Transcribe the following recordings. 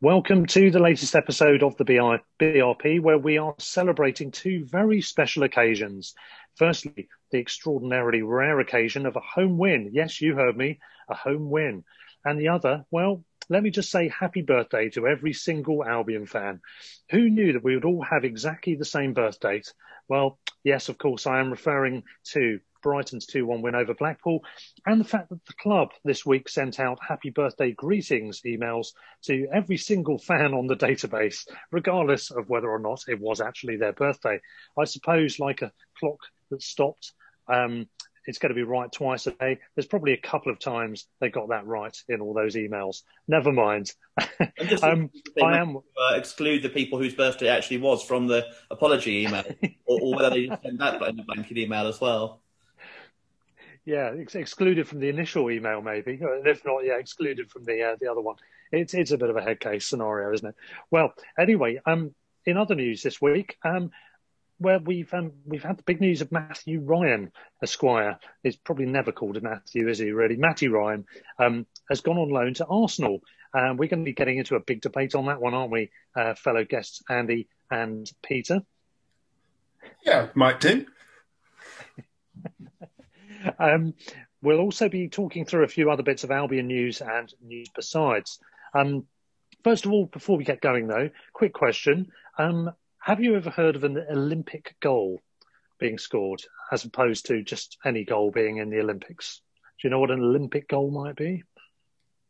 Welcome to the latest episode of the BI, BRP, where we are celebrating two very special occasions. Firstly, the extraordinarily rare occasion of a home win. Yes, you heard me, a home win. And the other, well, let me just say happy birthday to every single Albion fan. Who knew that we would all have exactly the same birth date? Well, yes, of course, I am referring to Brighton's 2 1 win over Blackpool, and the fact that the club this week sent out happy birthday greetings emails to every single fan on the database, regardless of whether or not it was actually their birthday. I suppose, like a clock that stopped, um, it's going to be right twice a day. There's probably a couple of times they got that right in all those emails. Never mind. um, I am uh, exclude the people whose birthday actually was from the apology email, or, or, whether they just send that blanket email as well. Yeah, ex- excluded from the initial email, maybe. If not, yeah, excluded from the uh, the other one. It's it's a bit of a head case scenario, isn't it? Well, anyway, um, in other news this week, um, where we've um, we've had the big news of Matthew Ryan, Esquire. He's probably never called a Matthew, is he? Really, Maty Ryan um, has gone on loan to Arsenal. Um, we're going to be getting into a big debate on that one, aren't we, uh, fellow guests Andy and Peter? Yeah, might do. Um, we'll also be talking through a few other bits of Albion news and news besides. Um, first of all, before we get going though, quick question. Um, have you ever heard of an Olympic goal being scored as opposed to just any goal being in the Olympics? Do you know what an Olympic goal might be?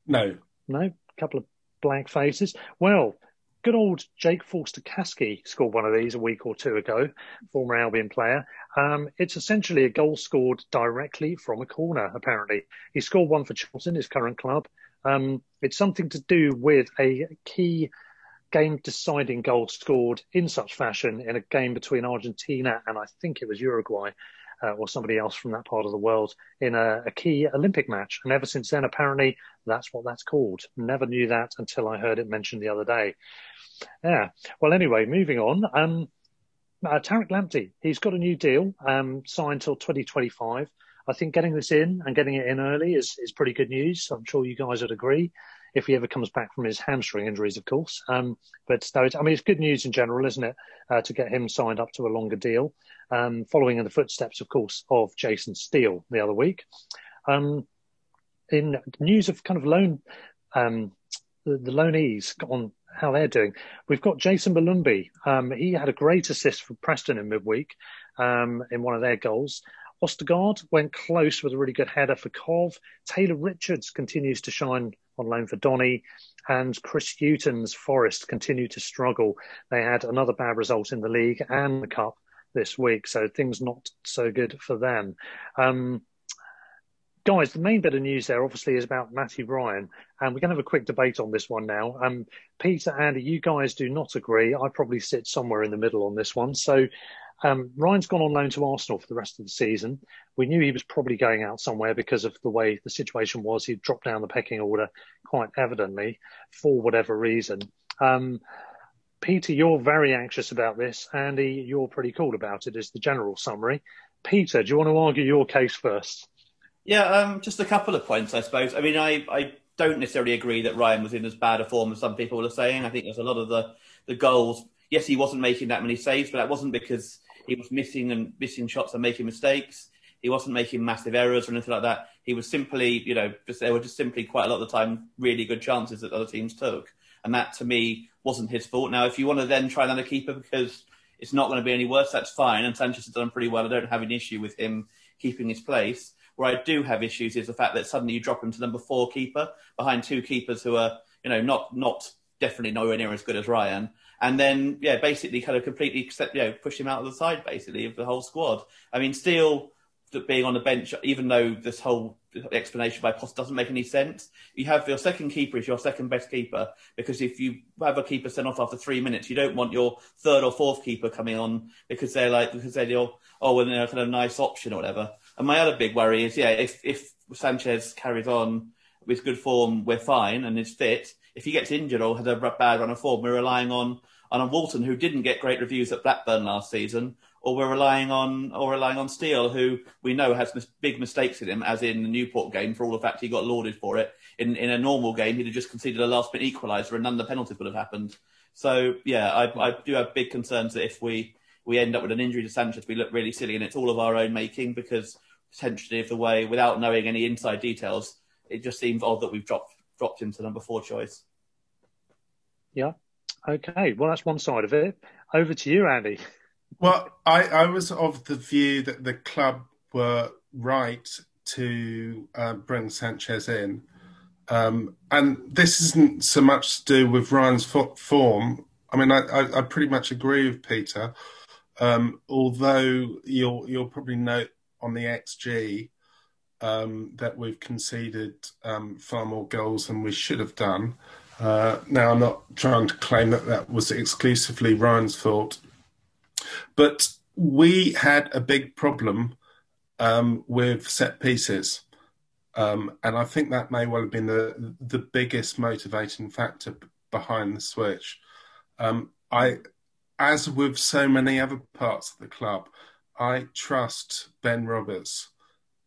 No. No? A couple of blank faces. Well, good old Jake Forster-Caskey scored one of these a week or two ago, former Albion player. Um, it's essentially a goal scored directly from a corner, apparently. He scored one for Charlton, his current club. Um, it's something to do with a key game deciding goal scored in such fashion in a game between Argentina and I think it was Uruguay. Uh, or somebody else from that part of the world in a, a, key Olympic match. And ever since then, apparently, that's what that's called. Never knew that until I heard it mentioned the other day. Yeah. Well, anyway, moving on. Um, uh, Tariq Lamptey, he's got a new deal um, signed till 2025. I think getting this in and getting it in early is, is pretty good news. I'm sure you guys would agree if he ever comes back from his hamstring injuries, of course. Um, but no, I mean, it's good news in general, isn't it, uh, to get him signed up to a longer deal, um, following in the footsteps, of course, of Jason Steele the other week. Um, in news of kind of loan, um, the, the loanees on how they're doing. We've got Jayson Molumby. Um, he had a great assist for Preston in midweek um, in one of their goals. Ostergaard went close with a really good header for Cov. Taylor Richards continues to shine on loan for Donny. And Chris Hughton's Forest continue to struggle. They had another bad result in the league and the cup this week, so things not so good for them. Um, guys, the main bit of news there obviously is about Maty Ryan, and we're going to have a quick debate on this one now. Um, Peter, Andy, you guys do not agree. I probably sit somewhere in the middle on this one. So um, Ryan's gone on loan to Arsenal for the rest of the season. We knew he was probably going out somewhere because of the way the situation was. He dropped down the pecking order quite evidently for whatever reason. Um, Peter, you're very anxious about this. Andy, you're pretty cool about it, is the general summary. Peter, do you want to argue your case first? Yeah, um, just a couple of points, I suppose. I mean, I, I don't necessarily agree that Ryan was in as bad a form as some people are saying. I think there's a lot of the, the goals. Yes, he wasn't making that many saves, but that wasn't because he was missing and missing shots and making mistakes. He wasn't making massive errors or anything like that. He was simply, you know, just, there were just simply quite a lot of the time really good chances that other teams took. And that to me wasn't his fault. Now, if you want to then try another keeper because it's not going to be any worse, that's fine. And Sanchez has done pretty well. I don't have an issue with him keeping his place. Where I do have issues is the fact that suddenly you drop him to number four keeper behind two keepers who are, you know, not not definitely nowhere near as good as Ryan. And then, yeah, basically kind of completely, you know, push him out of the side, basically, of the whole squad. I mean, Steele being on the bench, even though this whole explanation by Post doesn't make any sense. You have your second keeper is your second best keeper because if you have a keeper sent off after three minutes, you don't want your third or fourth keeper coming on because they're like because they're your oh well they're kind of nice option or whatever. And my other big worry is yeah if if Sanchez carries on with good form, we're fine and is fit. If he gets injured or has a bad run of form, we're relying on on Walton who didn't get great reviews at Blackburn last season, or we're relying on or relying on Steele, who we know has mis- big mistakes in him, as in the Newport game. For all the fact he got lauded for it, in in a normal game he'd have just conceded a last minute equaliser and none of the penalties would have happened. So yeah, I, I do have big concerns that if we we end up with an injury to Sanchez, we look really silly, and it's all of our own making because potentially of the way, without knowing any inside details, it just seems odd that we've dropped dropped him to number four choice. Yeah. Okay. Well, that's one side of it. Over to you, Andy. Well, I, I was of the view that the club were right to uh, bring Sanchez in. Um, and this isn't so much to do with Ryan's form. I mean, I, I, I pretty much agree with Peter. Um, although you'll you'll probably note on the XG um, that we've conceded um, far more goals than we should have done. Uh, now, I'm not trying to claim that that was exclusively Ryan's fault, but we had a big problem um, with set pieces. Um, and I think that may well have been the the biggest motivating factor behind the switch. Um, I, as with so many other parts of the club, I trust Ben Roberts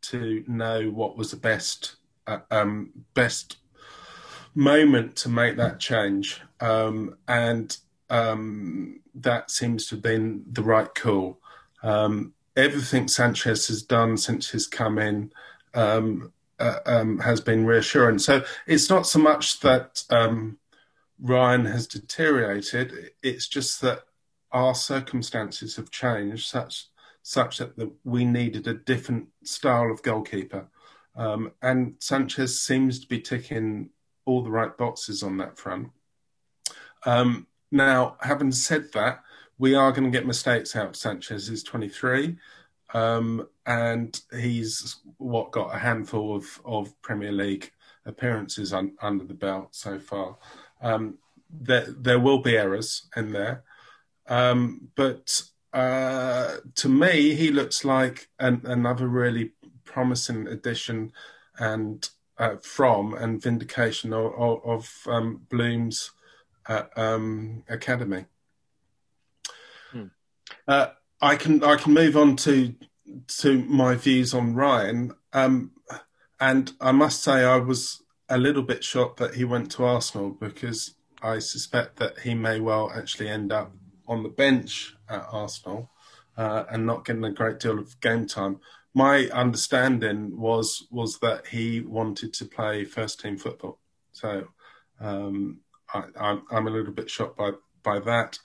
to know what was the best uh, um, best moment to make that change, um, and um, that seems to have been the right call. Um, everything Sanchez has done since he's come in um, uh, um, has been reassuring. So it's not so much that Ryan has deteriorated; it's just that our circumstances have changed such such that the, we needed a different style of goalkeeper. Um, and Sanchez seems to be ticking all the right boxes on that front. Um, now, having said that, we are going to get mistakes out. Sanchez is 23, um, and he's what got a handful of, of Premier League appearances un, under the belt so far. Um, there, there will be errors in there, um, but uh, to me, he looks like an, another really promising addition and uh, from and vindication of, of, of um, Bloom's uh, um, academy. Hmm. Uh, I can I can move on to to my views on Ryan, um, and I must say I was a little bit shocked that he went to Arsenal because I suspect that he may well actually end up on the bench at Arsenal uh, and not getting a great deal of game time. My understanding was was that he wanted to play first team football. So um, I, am a little bit shocked by by that.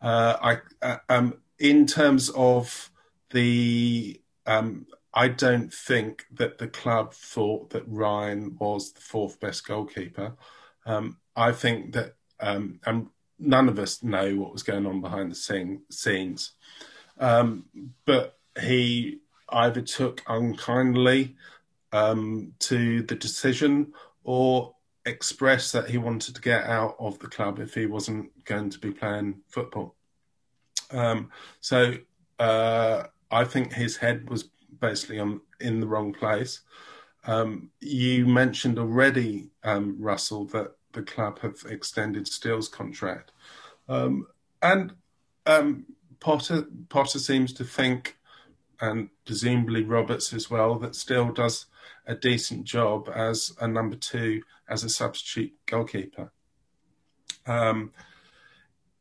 Uh, I uh, um, in terms of the um, I don't think that the club thought that Ryan was the fourth best goalkeeper. Um, I think that, um, and none of us know what was going on behind the scene, scenes. Um, but he either took unkindly um, to the decision or expressed that he wanted to get out of the club if he wasn't going to be playing football. Um, so uh, I think his head was basically on in the wrong place. Um, you mentioned already, um, Russell, that the club have extended Steele's contract. Um, and um, Potter Potter seems to think, and presumably Roberts as well, that Steele does a decent job as a number two, as a substitute goalkeeper. Um,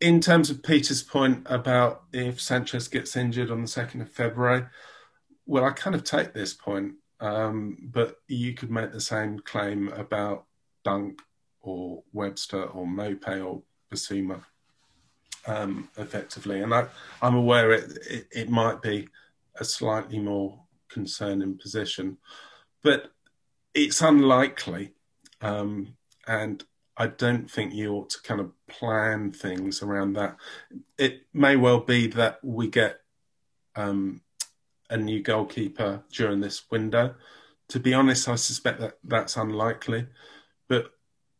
in terms of Peter's point about if Sanchez gets injured on the 2nd of February, well, I kind of take this point, um, but you could make the same claim about Dunk or Webster or Maupay or Bissouma um, effectively. And I, am aware it, it, it, might be a slightly more concerning position, but it's unlikely. Um, and I don't think you ought to kind of plan things around that. It may well be that we get um, a new goalkeeper during this window. To be honest, I suspect that that's unlikely. But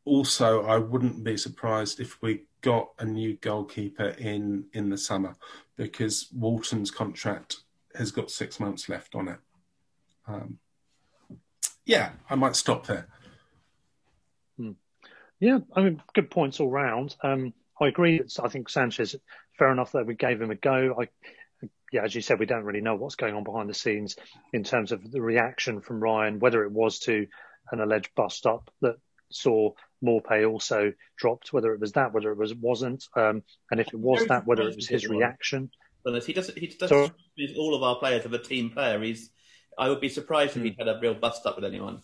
also, I wouldn't be surprised if we got a new goalkeeper in in the summer because Walton's contract has got six months left on it. Um, yeah, I might stop there. Hmm. Yeah, I mean, good points all round. Um, I agree. I think Sanchez, fair enough that we gave him a go. I, yeah, as you said, we don't really know what's going on behind the scenes in terms of the reaction from Ryan, whether it was to an alleged bust up that saw Maupay also dropped, whether it was that, whether it was wasn't, um, and if it was that, whether it was his reaction. But he doesn't. He doesn't. So, all of our players of a team player. He's. I would be surprised if he hmm. had a real bust up with anyone.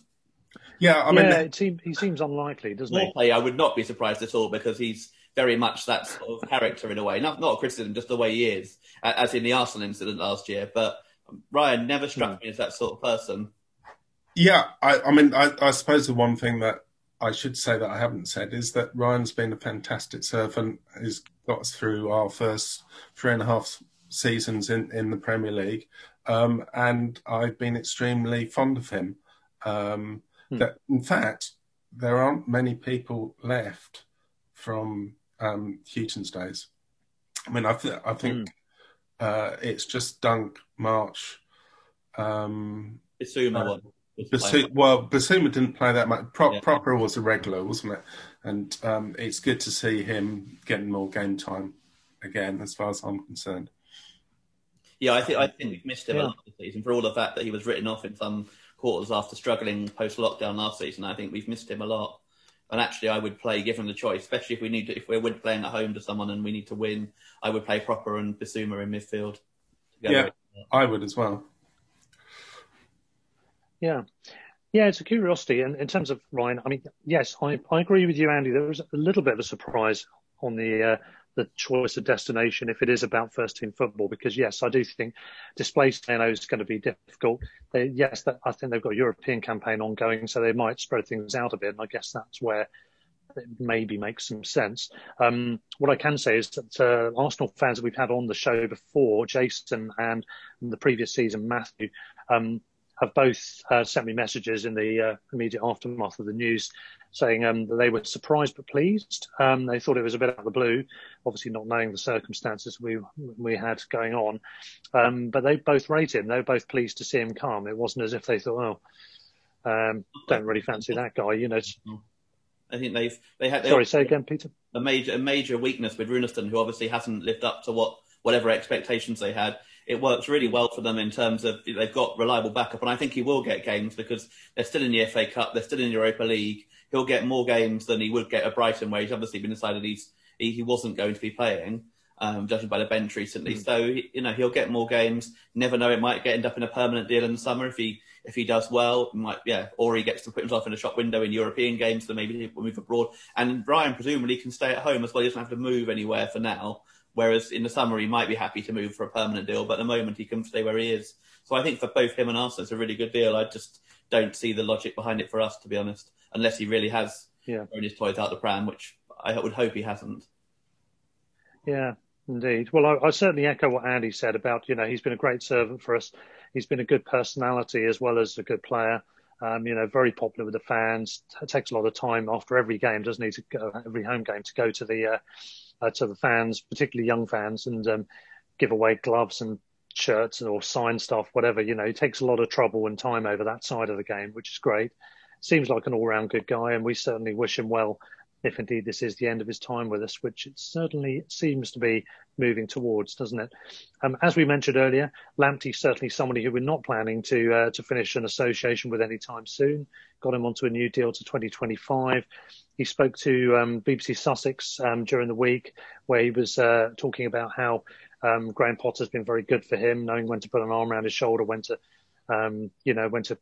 Yeah, I mean, yeah, seems, he seems unlikely, doesn't Maupay, he? I would not be surprised at all because he's very much that sort of character in a way. Not not a criticism, just the way he is, as in the Arsenal incident last year. But Ryan never struck hmm. me as that sort of person. Yeah, I, I mean, I, I, suppose the one thing that I should say that I haven't said is that Ryan's been a fantastic servant. He's got us through our first three and a half seasons in, in the Premier League. Um, and I've been extremely fond of him. Um, hmm. That in fact, there aren't many people left from um, Hughton's days. I mean, I, th- I think hmm. uh, it's just Dunk, March. Um, Bissouma uh, one. Bissouma, well, Bissouma didn't play that much. Pro- yeah. Pröpper was a regular, wasn't it? And um, it's good to see him getting more game time again, as far as I'm concerned. Yeah, I think I think we've missed him yeah. a lot this season for all the fact that he was written off in some quarters after struggling post lockdown last season. I think we've missed him a lot. And actually, I would play, given the choice, especially if we need to, if we're playing at home to someone and we need to win, I would play Pröpper and Bissouma in midfield. Yeah, I would as well. Yeah. Yeah, it's a curiosity. And in terms of Ryan, I mean, yes, I, I agree with you, Andy. There was a little bit of a surprise on the uh, the choice of destination if it is about first team football, because yes, I do think displace Leno is going to be difficult. They, yes, that, I think they've got a European campaign ongoing, so they might spread things out a bit. And I guess that's where it maybe makes some sense. Um, what I can say is that uh, Arsenal fans that we've had on the show before, Jason and the previous season, Matthew, um, have both uh, sent me messages in the uh, immediate aftermath of the news saying um, that they were surprised but pleased. Um, they thought it was a bit out of the blue, obviously not knowing the circumstances we we had going on. Um, but they both rate him. They were both pleased to see him come. It wasn't as if they thought, oh, um, don't really fancy that guy, you know. I think they've they had. They Sorry, say again, Peter. A major a major weakness with Runarsson, who obviously hasn't lived up to what whatever expectations they had it works really well for them in terms of they've got reliable backup, and I think he will get games because they're still in the FA Cup, they're still in the Europa League. He'll get more games than he would get at Brighton, where he's obviously been decided he's he, he wasn't going to be playing, um, judging by the bench recently. Mm. So you know he'll get more games. Never know, it might get end up in a permanent deal in the summer if he if he does well. Might yeah, or he gets to put himself in a shop window in European games, then maybe he'll move abroad. And Ryan presumably can stay at home as well. He doesn't have to move anywhere for now. Whereas in the summer, he might be happy to move for a permanent deal, but at the moment, he can stay where he is. So I think for both him and us, it's a really good deal. I just don't see the logic behind it for us, to be honest, unless he really has yeah. thrown his toys out the pram, which I would hope he hasn't. Yeah, indeed. Well, I, I, certainly echo what Andy said about, you know, he's been a great servant for us. He's been a good personality as well as a good player. Um, you know, very popular with the fans. It takes a lot of time after every game, doesn't he, to go, every home game to go to the, uh, uh, to the fans, particularly young fans, and um, give away gloves and shirts or sign stuff, whatever. You know, he takes a lot of trouble and time over that side of the game, which is great. Seems like an all-round good guy, and we certainly wish him well. If indeed this is the end of his time with us, which it certainly seems to be moving towards, doesn't it? Um, as we mentioned earlier, Lamptey's certainly somebody who we're not planning to uh, to finish an association with anytime soon. Got him onto a new deal to 2025. He spoke to um, BBC Sussex um, during the week, where he was uh, talking about how Um, Graham Potter's been very good for him, knowing when to put an arm around his shoulder, when to, um, you know, when to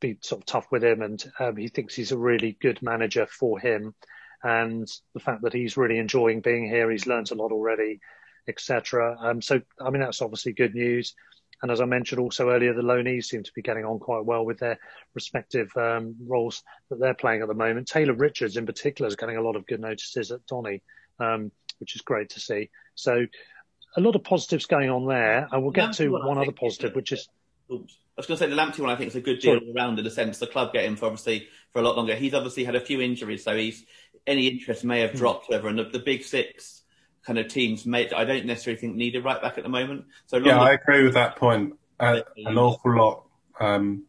be sort of tough with him, and um, he thinks he's a really good manager for him. And the fact that he's really enjoying being here, he's learned a lot already, etc. Um, so, I mean, that's obviously good news. And as I mentioned also earlier, the loanees seem to be getting on quite well with their respective um, roles that they're playing at the moment. Taylor Richards, in particular, is getting a lot of good notices at Donny, um, which is great to see. So, a lot of positives going on there. And we'll get to one, one other positive, which is. Oops. I was going to say the Lamptey one. I think is a good deal Sorry. around in the sense the club get him for obviously for a lot longer. He's obviously had a few injuries, so he's any interest may have hmm. dropped. Over and the, the big six kind of teams, may, I don't necessarily think need a right back at the moment. So yeah, I agree with that point uh, an awful lot. Um,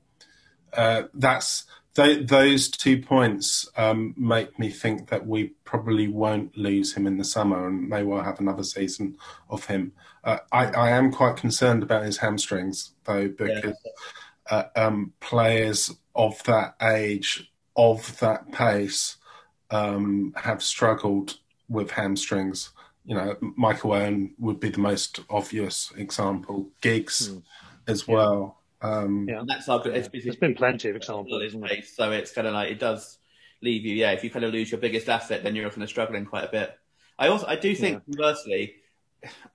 uh, that's th- those two points um, make me think that we probably won't lose him in the summer and may well have another season of him. Uh, I, I, am quite concerned about his hamstrings though because yeah. Uh, um, players of that age, of that pace, um, have struggled with hamstrings. You know, Michael Owen would be the most obvious example. Giggs. Mm as well. Um, yeah, and that's our good. It's, There's been plenty of examples, isn't it? So it's kind of like it does leave you. Yeah, if you kind of lose your biggest asset, then you're kind of struggling quite a bit. I also I do think yeah. conversely,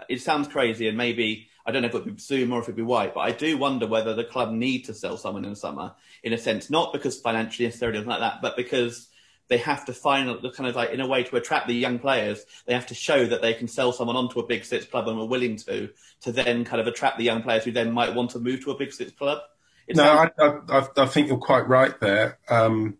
it sounds crazy, and maybe I don't know if it would be Zoom or if it'd be White, but I do wonder whether the club need to sell someone in the summer, in a sense, not because financially necessarily like that, but because they have to find the kind of like in a way to attract the young players. They have to show that they can sell someone onto a big six club and are willing to to then kind of attract the young players who then might want to move to a big six club. It no, sounds- I, I, I, think you're quite right there. Um,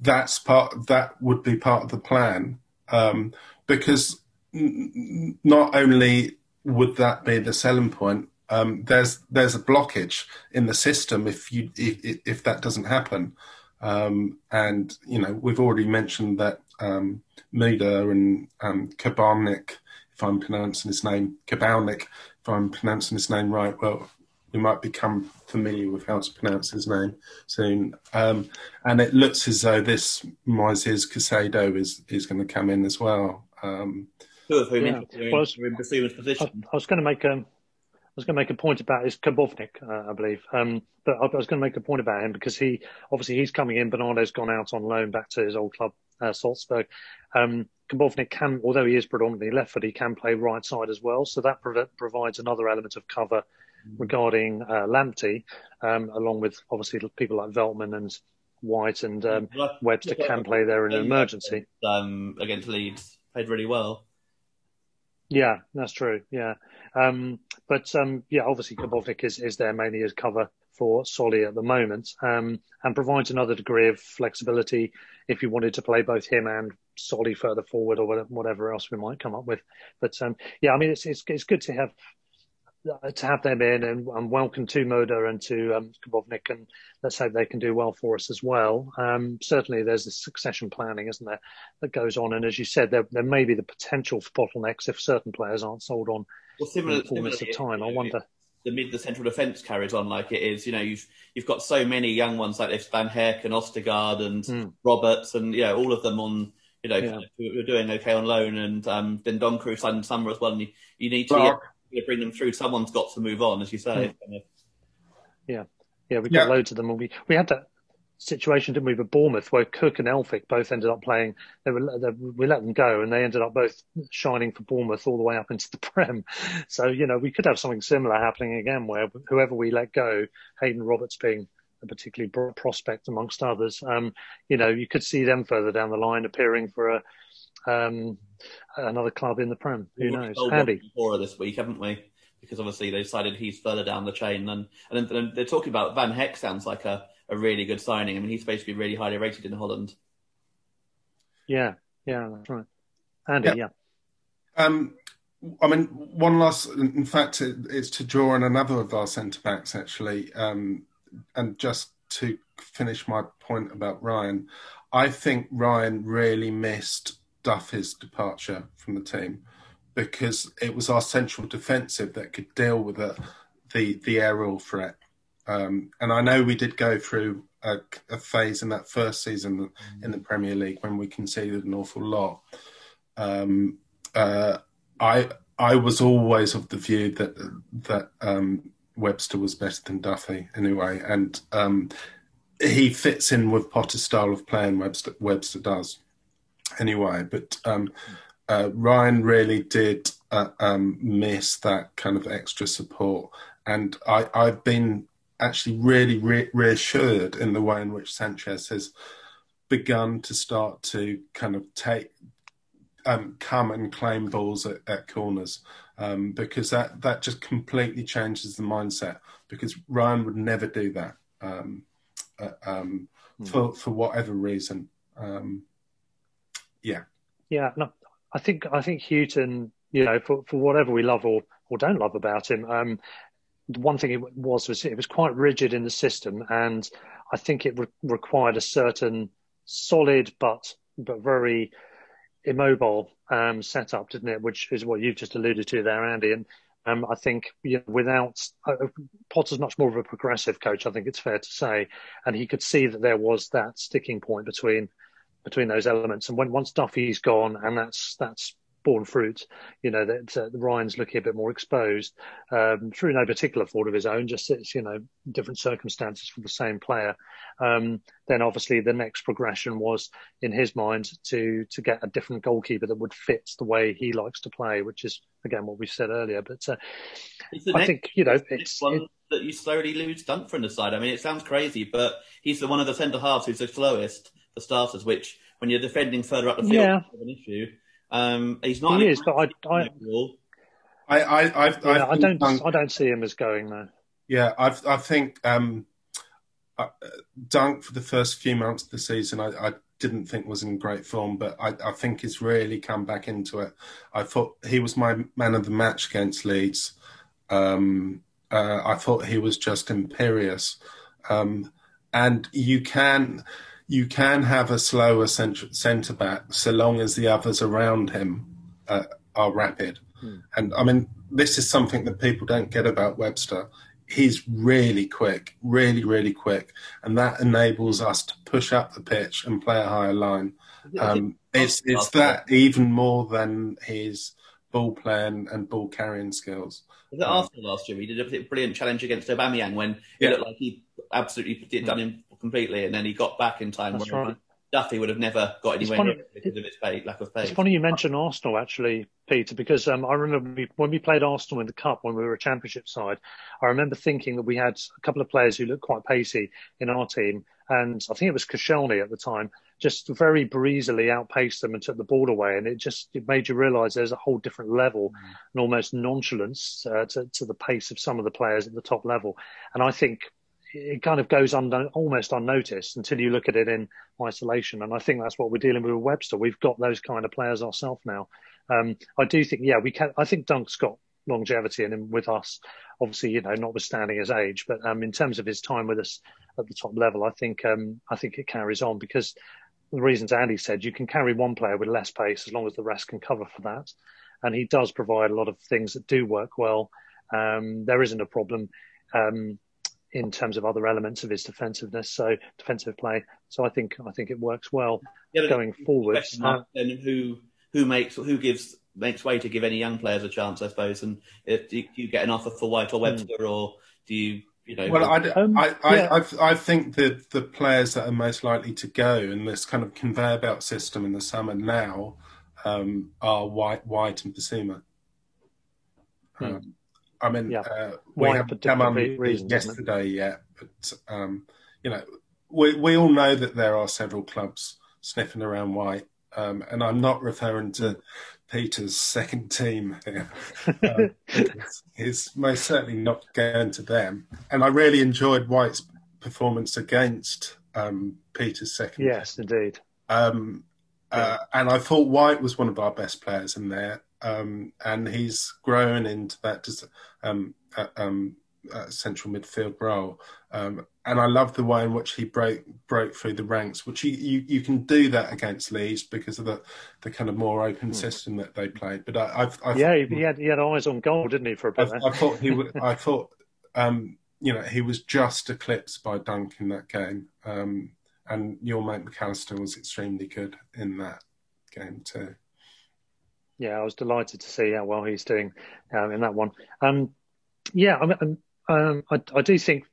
that's part. That would be part of the plan um, because n- not only would that be the selling point. Um, there's there's a blockage in the system if you if, if that doesn't happen. Um, and you know, we've already mentioned that um, Moder and um, Kabarnik, if I'm pronouncing his name, Kabalnik, if I'm pronouncing his name right, well, we might become familiar with how to pronounce his name soon. Um, and it looks as though this Moises Caicedo is is going to come in as well. Um, Two of whom yeah. in, well, in position. I, I was going to make a I was going to make a point about is Karbownik, uh, I believe. Um, but I, was going to make a point about him because he obviously he's coming in. Bernardo's gone out on loan back to his old club, uh, Salzburg. Um, Karbownik can, although he is predominantly left foot, he can play right side as well. So that pro- provides another element of cover mm. regarding uh, Lamptey, um, along with obviously people like Veltman and White and um, Webster can play there in an emergency. Um, against Leeds, played really well. Yeah, that's true. Yeah. Um, but um, yeah, obviously Karbownik is, is there mainly as cover for Solly at the moment um, and provides another degree of flexibility if you wanted to play both him and Solly further forward or whatever else we might come up with. But um, yeah, I mean, it's, it's, it's good to have uh, to have them in and, and welcome to Moder and to um, Karbownik and let's hope they can do well for us as well. Um, certainly there's this succession planning, isn't there, that goes on. And as you said, there, there may be the potential for bottlenecks if certain players aren't sold on well, similar, in the fullness of time. I wonder. The mid, the central defence carries on like it is. You know, you've you've got so many young ones like this, Van Hecke and Ostergaard and mm. Roberts and, you know, all of them on, you know, yeah. who are doing okay on loan and um, then Don Cruz and Summer as well. And you, you need to to bring them through. Someone's got to move on, as you say. Hmm. Yeah, yeah, we got yeah. loads of them. We we had that situation, didn't we, with Bournemouth, where Cook and Elphick both ended up playing. They were they, we let them go, and they ended up both shining for Bournemouth all the way up into the Prem. So you know, we could have something similar happening again, where whoever we let go, Haydon Roberts being a particularly prospect amongst others, um, you know, you could see them further down the line appearing for a um, another club in the Prem. Who knows? Andy. Bora this week, haven't we? Because obviously they decided he's further down the chain, and and then they're talking about Van Hecke. Sounds like a, a really good signing. I mean, he's supposed to be really highly rated in Holland. Yeah, yeah, that's right. Andy, yeah. yeah. Um, I mean, one last. In fact, it, it's to draw on another of our centre backs actually, um, and just to finish my point about Ryan, I think Ryan really missed Duffy's departure from the team because it was our central defensive that could deal with the the, the aerial threat. Um, and I know we did go through a, a, phase in that first season in the Premier League when we conceded an awful lot. Um, uh, I I was always of the view that that um, Webster was better than Duffy anyway, and um, he fits in with Potter's style of playing. Webster Webster does anyway, but um, uh, Ryan really did uh, um, miss that kind of extra support, and I, I've been actually really re- reassured in the way in which Sanchez has begun to start to kind of take um, come and claim balls at, at corners um, because that that just completely changes the mindset because Ryan would never do that um, uh, um, mm. for for whatever reason. Um, yeah, yeah. No, I think I think Hughton, you know, for for whatever we love or or don't love about him, um, the one thing it was was it was quite rigid in the system, and I think it re- required a certain solid but but very immobile um, setup, didn't it? Which is what you've just alluded to there, Andy. And um, I think you know, without uh, Potter's much more of a progressive coach, I think it's fair to say, and he could see that there was that sticking point between between those elements. And when once Duffy's gone, and that's that's borne fruit. You know that uh, Ryan's looking a bit more exposed um, through no particular fault of his own. Just it's you know different circumstances for the same player. Um, then obviously the next progression was in his mind to to get a different goalkeeper that would fit the way he likes to play, which is again what we said earlier. But uh, I think you know it's one it, that you slowly lose Dunk from the side. I mean, it sounds crazy, but he's the one of the centre halves who's the slowest for starters. Which when you're defending further up the field, yeah. an issue. Um, he's not. He is, but I, I, I, I, I've, yeah, I don't, Dunk, I don't see him as going there. Yeah, I've, I think um, uh, Dunk for the first few months of the season, I, I didn't think was in great form, but I, I, think he's really come back into it. I thought he was my man of the match against Leeds. Um, uh, I thought he was just imperious, um, and you can you can have a slower centre back so long as the others around him uh, are rapid. Hmm. And I mean, this is something that people don't get about Webster. He's really quick, really, really quick, and that enables us to push up the pitch and play a higher line. Um, it's it's that even more than his ball playing and ball carrying skills. Was it Arsenal last year? He did a brilliant challenge against Aubameyang when yeah. it looked like he absolutely did done him completely, and then he got back in time. That's right. Duffy would have never got anywhere funny, near because of his pay, lack of pace. It's funny you mention Arsenal, actually, Peter, because um, I remember when we played Arsenal in the Cup when we were a Championship side, I remember thinking that we had a couple of players who looked quite pacey in our team, and I think it was Koscielny at the time, just very breezily outpaced them and took the ball away, and it just it made you realise there's a whole different level mm. and almost nonchalance uh, to, to the pace of some of the players at the top level, and I think it kind of goes under, almost unnoticed until you look at it in isolation. And I think that's what we're dealing with with Webster. We've got those kind of players ourselves now. Um, I do think, yeah, we can. I think Dunk's got longevity in him with us. Obviously, you know, notwithstanding his age, but um, in terms of his time with us at the top level, I think um, I think it carries on because the reasons Andy said, you can carry one player with less pace as long as the rest can cover for that, and he does provide a lot of things that do work well. Um, there isn't a problem. Um, in terms of other elements of his defensiveness, so defensive play. So I think I think it works well yeah, going forward. And who who makes who gives makes way to give any young players a chance, I suppose. And if do you get an offer for White or Webster, mm. or do you you know? Well, I, um, I, I, yeah. I, I, think that the players that are most likely to go in this kind of conveyor belt system in the summer now um, are White, White and Bissouma. Hmm. Um, I mean, yeah. uh, we haven't come on reasons, yesterday yet, but um, you know, we we all know that there are several clubs sniffing around White, um, and I'm not referring to Peter's second team here. Um, he's most certainly not going to them, and I really enjoyed White's performance against um, Peter's second. Yes, team. indeed. Um, uh, and I thought White was one of our best players in there um, and he's grown into that um, uh, um, uh, central midfield role. Um, and I love the way in which he broke broke through the ranks, which you, you, you can do that against Leeds because of the, the kind of more open mm. system that they played. But I, I've, I've, yeah, he had he had eyes on goal, didn't he? For a bit, I, I thought he would, I thought um, you know he was just eclipsed by Dunk in that game, um, and your mate Mac Allister was extremely good in that game too. Yeah, I was delighted to see how well he's doing um, in that one. Um, yeah, I, mean, um, I, I do think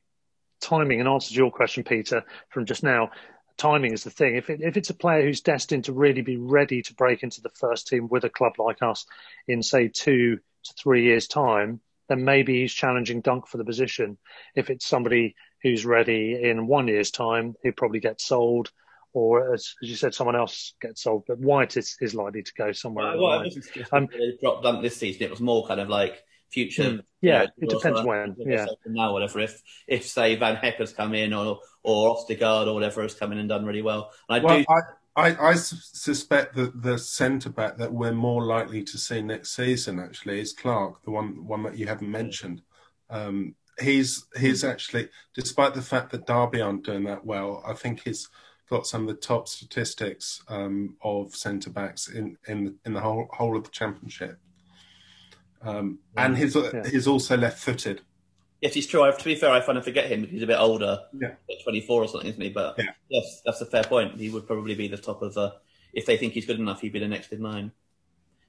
timing, in answer to your question, Peter, from just now, timing is the thing. If it, if it's a player who's destined to really be ready to break into the first team with a club like us in say two to three years' time, then maybe he's challenging Dunk for the position. If it's somebody who's ready in one year's time, he'd probably get sold or as, as, you said, someone else gets sold. But White is, is likely to go somewhere. Well, well it wasn't just um, dropped dunk this season. It was more kind of like future. Mm, yeah, you know, it depends when. Yeah, now whatever. If if say Van Hecke has come in or or Ostigard or whatever has come in and done really well. And I well, do. I, I, I suspect that the centre back that we're more likely to see next season actually is Clarke, the one one that you haven't mentioned. Um, he's he's actually, despite the fact that Derby aren't doing that well, I think he's got some of the top statistics um, of centre backs in, in in the whole whole of the championship. Um, and he's yeah. he's also left footed. Yes, he's true. To be fair, I kind of forget him because he's a bit older. Yeah, twenty four or something, isn't he? But yeah. yes, that's a fair point. He would probably be the top of the. If they think he's good enough, he'd be the next in line.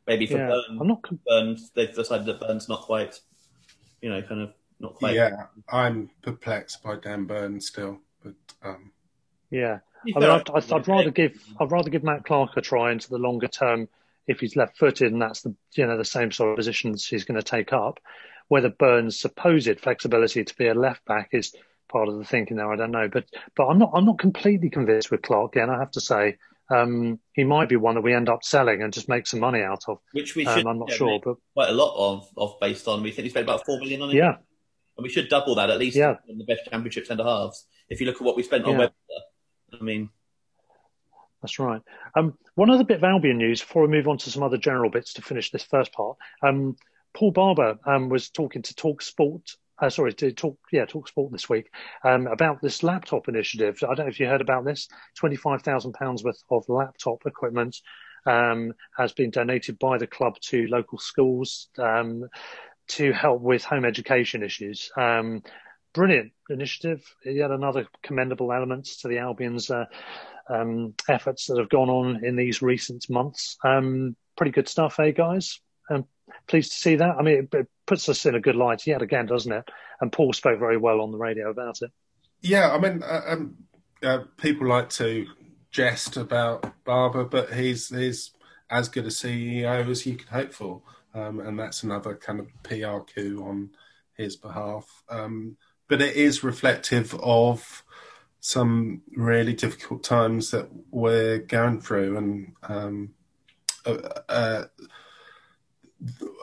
Maybe for yeah. Burn, I'm not Burns, they've decided that Burn's not quite, you know, kind of not quite. Yeah, I'm perplexed by Dan Burns still, but um, yeah, I mean, I'd, I'd, rather give I'd rather give Matt Clarke a try into the longer term if he's left-footed, and that's the you know the same sort of positions he's going to take up. Whether Burn's supposed flexibility to be a left back is part of the thinking there, I don't know. But but I'm not I'm not completely convinced with Clarke. Again, I have to say um, he might be one that we end up selling and just make some money out of. Which we should. Um, I'm not sure, but quite a lot of of based on. We think we spent about four million on it. Yeah. And we should double that at least yeah. in the best championship centre halves. If you look at what we spent on yeah. Webster, I mean, that's right. Um, one other bit of Albion news before we move on to some other general bits to finish this first part. Um, Paul Barber um, was talking to Talk Sport. Uh, sorry, to talk, yeah, Talk Sport this week um, about this laptop initiative. I don't know if you heard about this. Twenty-five thousand pounds worth of laptop equipment um, has been donated by the club to local schools um, to help with home education issues brilliant initiative. Yet another commendable element to the Albion's uh, um, efforts that have gone on in these recent months. Um, pretty good stuff, eh, guys? Um, pleased to see that. I mean, it, it, puts us in a good light yet again, doesn't it? And Paul spoke very well on the radio about it. Yeah, I mean, uh, um, uh, people like to jest about Barber, but he's he's as good a CEO as you could hope for, um, and that's another kind of PR coup on his behalf. Um, but it is reflective of some really difficult times that we're going through, and um, uh, uh,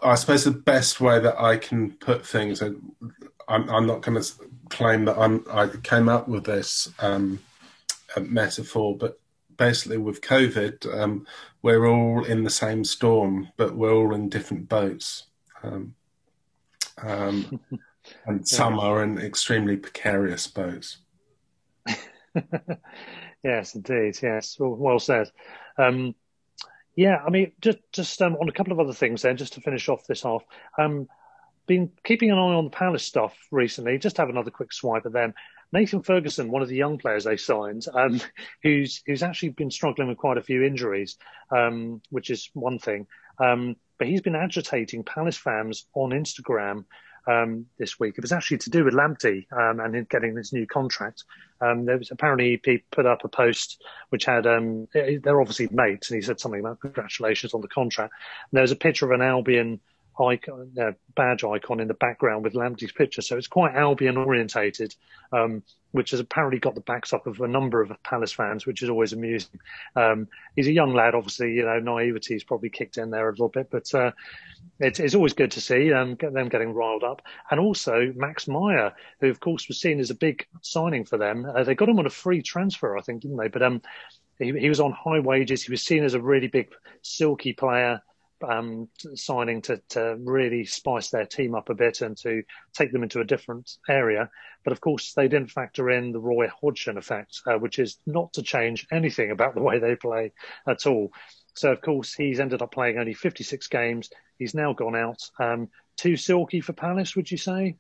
I suppose the best way that I can put things, I'm, I'm not going to claim that I'm, I came up with this um, metaphor, but basically with COVID, um, we're all in the same storm, but we're all in different boats. Um, um and some are in extremely precarious boats. yes, indeed. Yes, well, well said. Um, yeah, I mean, just just um, on a couple of other things then, just to finish off this half. Um, been keeping an eye on the Palace stuff recently. Just have another quick swipe at them. Nathan Ferguson, one of the young players they signed, um, who's who's actually been struggling with quite a few injuries, um, which is one thing. Um, but he's been agitating Palace fans on Instagram um, this week. It was actually to do with Lamptey um, and getting this new contract. Um, there was apparently he put up a post which had um, they're obviously mates, and he said something about congratulations on the contract. And there was a picture of an Albion icon, uh, badge icon in the background with Lamptey's picture. So it's quite Albion orientated, um, which has apparently got the backs up of a number of Palace fans, which is always amusing. Um, he's a young lad, obviously, you know, naivety's probably kicked in there a little bit, but uh, it's, it's, always good to see um, them getting riled up. And also Max Meyer, who of course was seen as a big signing for them. Uh, they got him on a free transfer, I think, didn't they? But um, he, he was on high wages. He was seen as a really big, silky player um, signing to, to really spice their team up a bit and to take them into a different area. But of course, they didn't factor in the Roy Hodgson effect, uh, which is not to change anything about the way they play at all. So, of course, he's ended up playing only 56 games. He's now gone out. Um, too silky for Palace, would you say?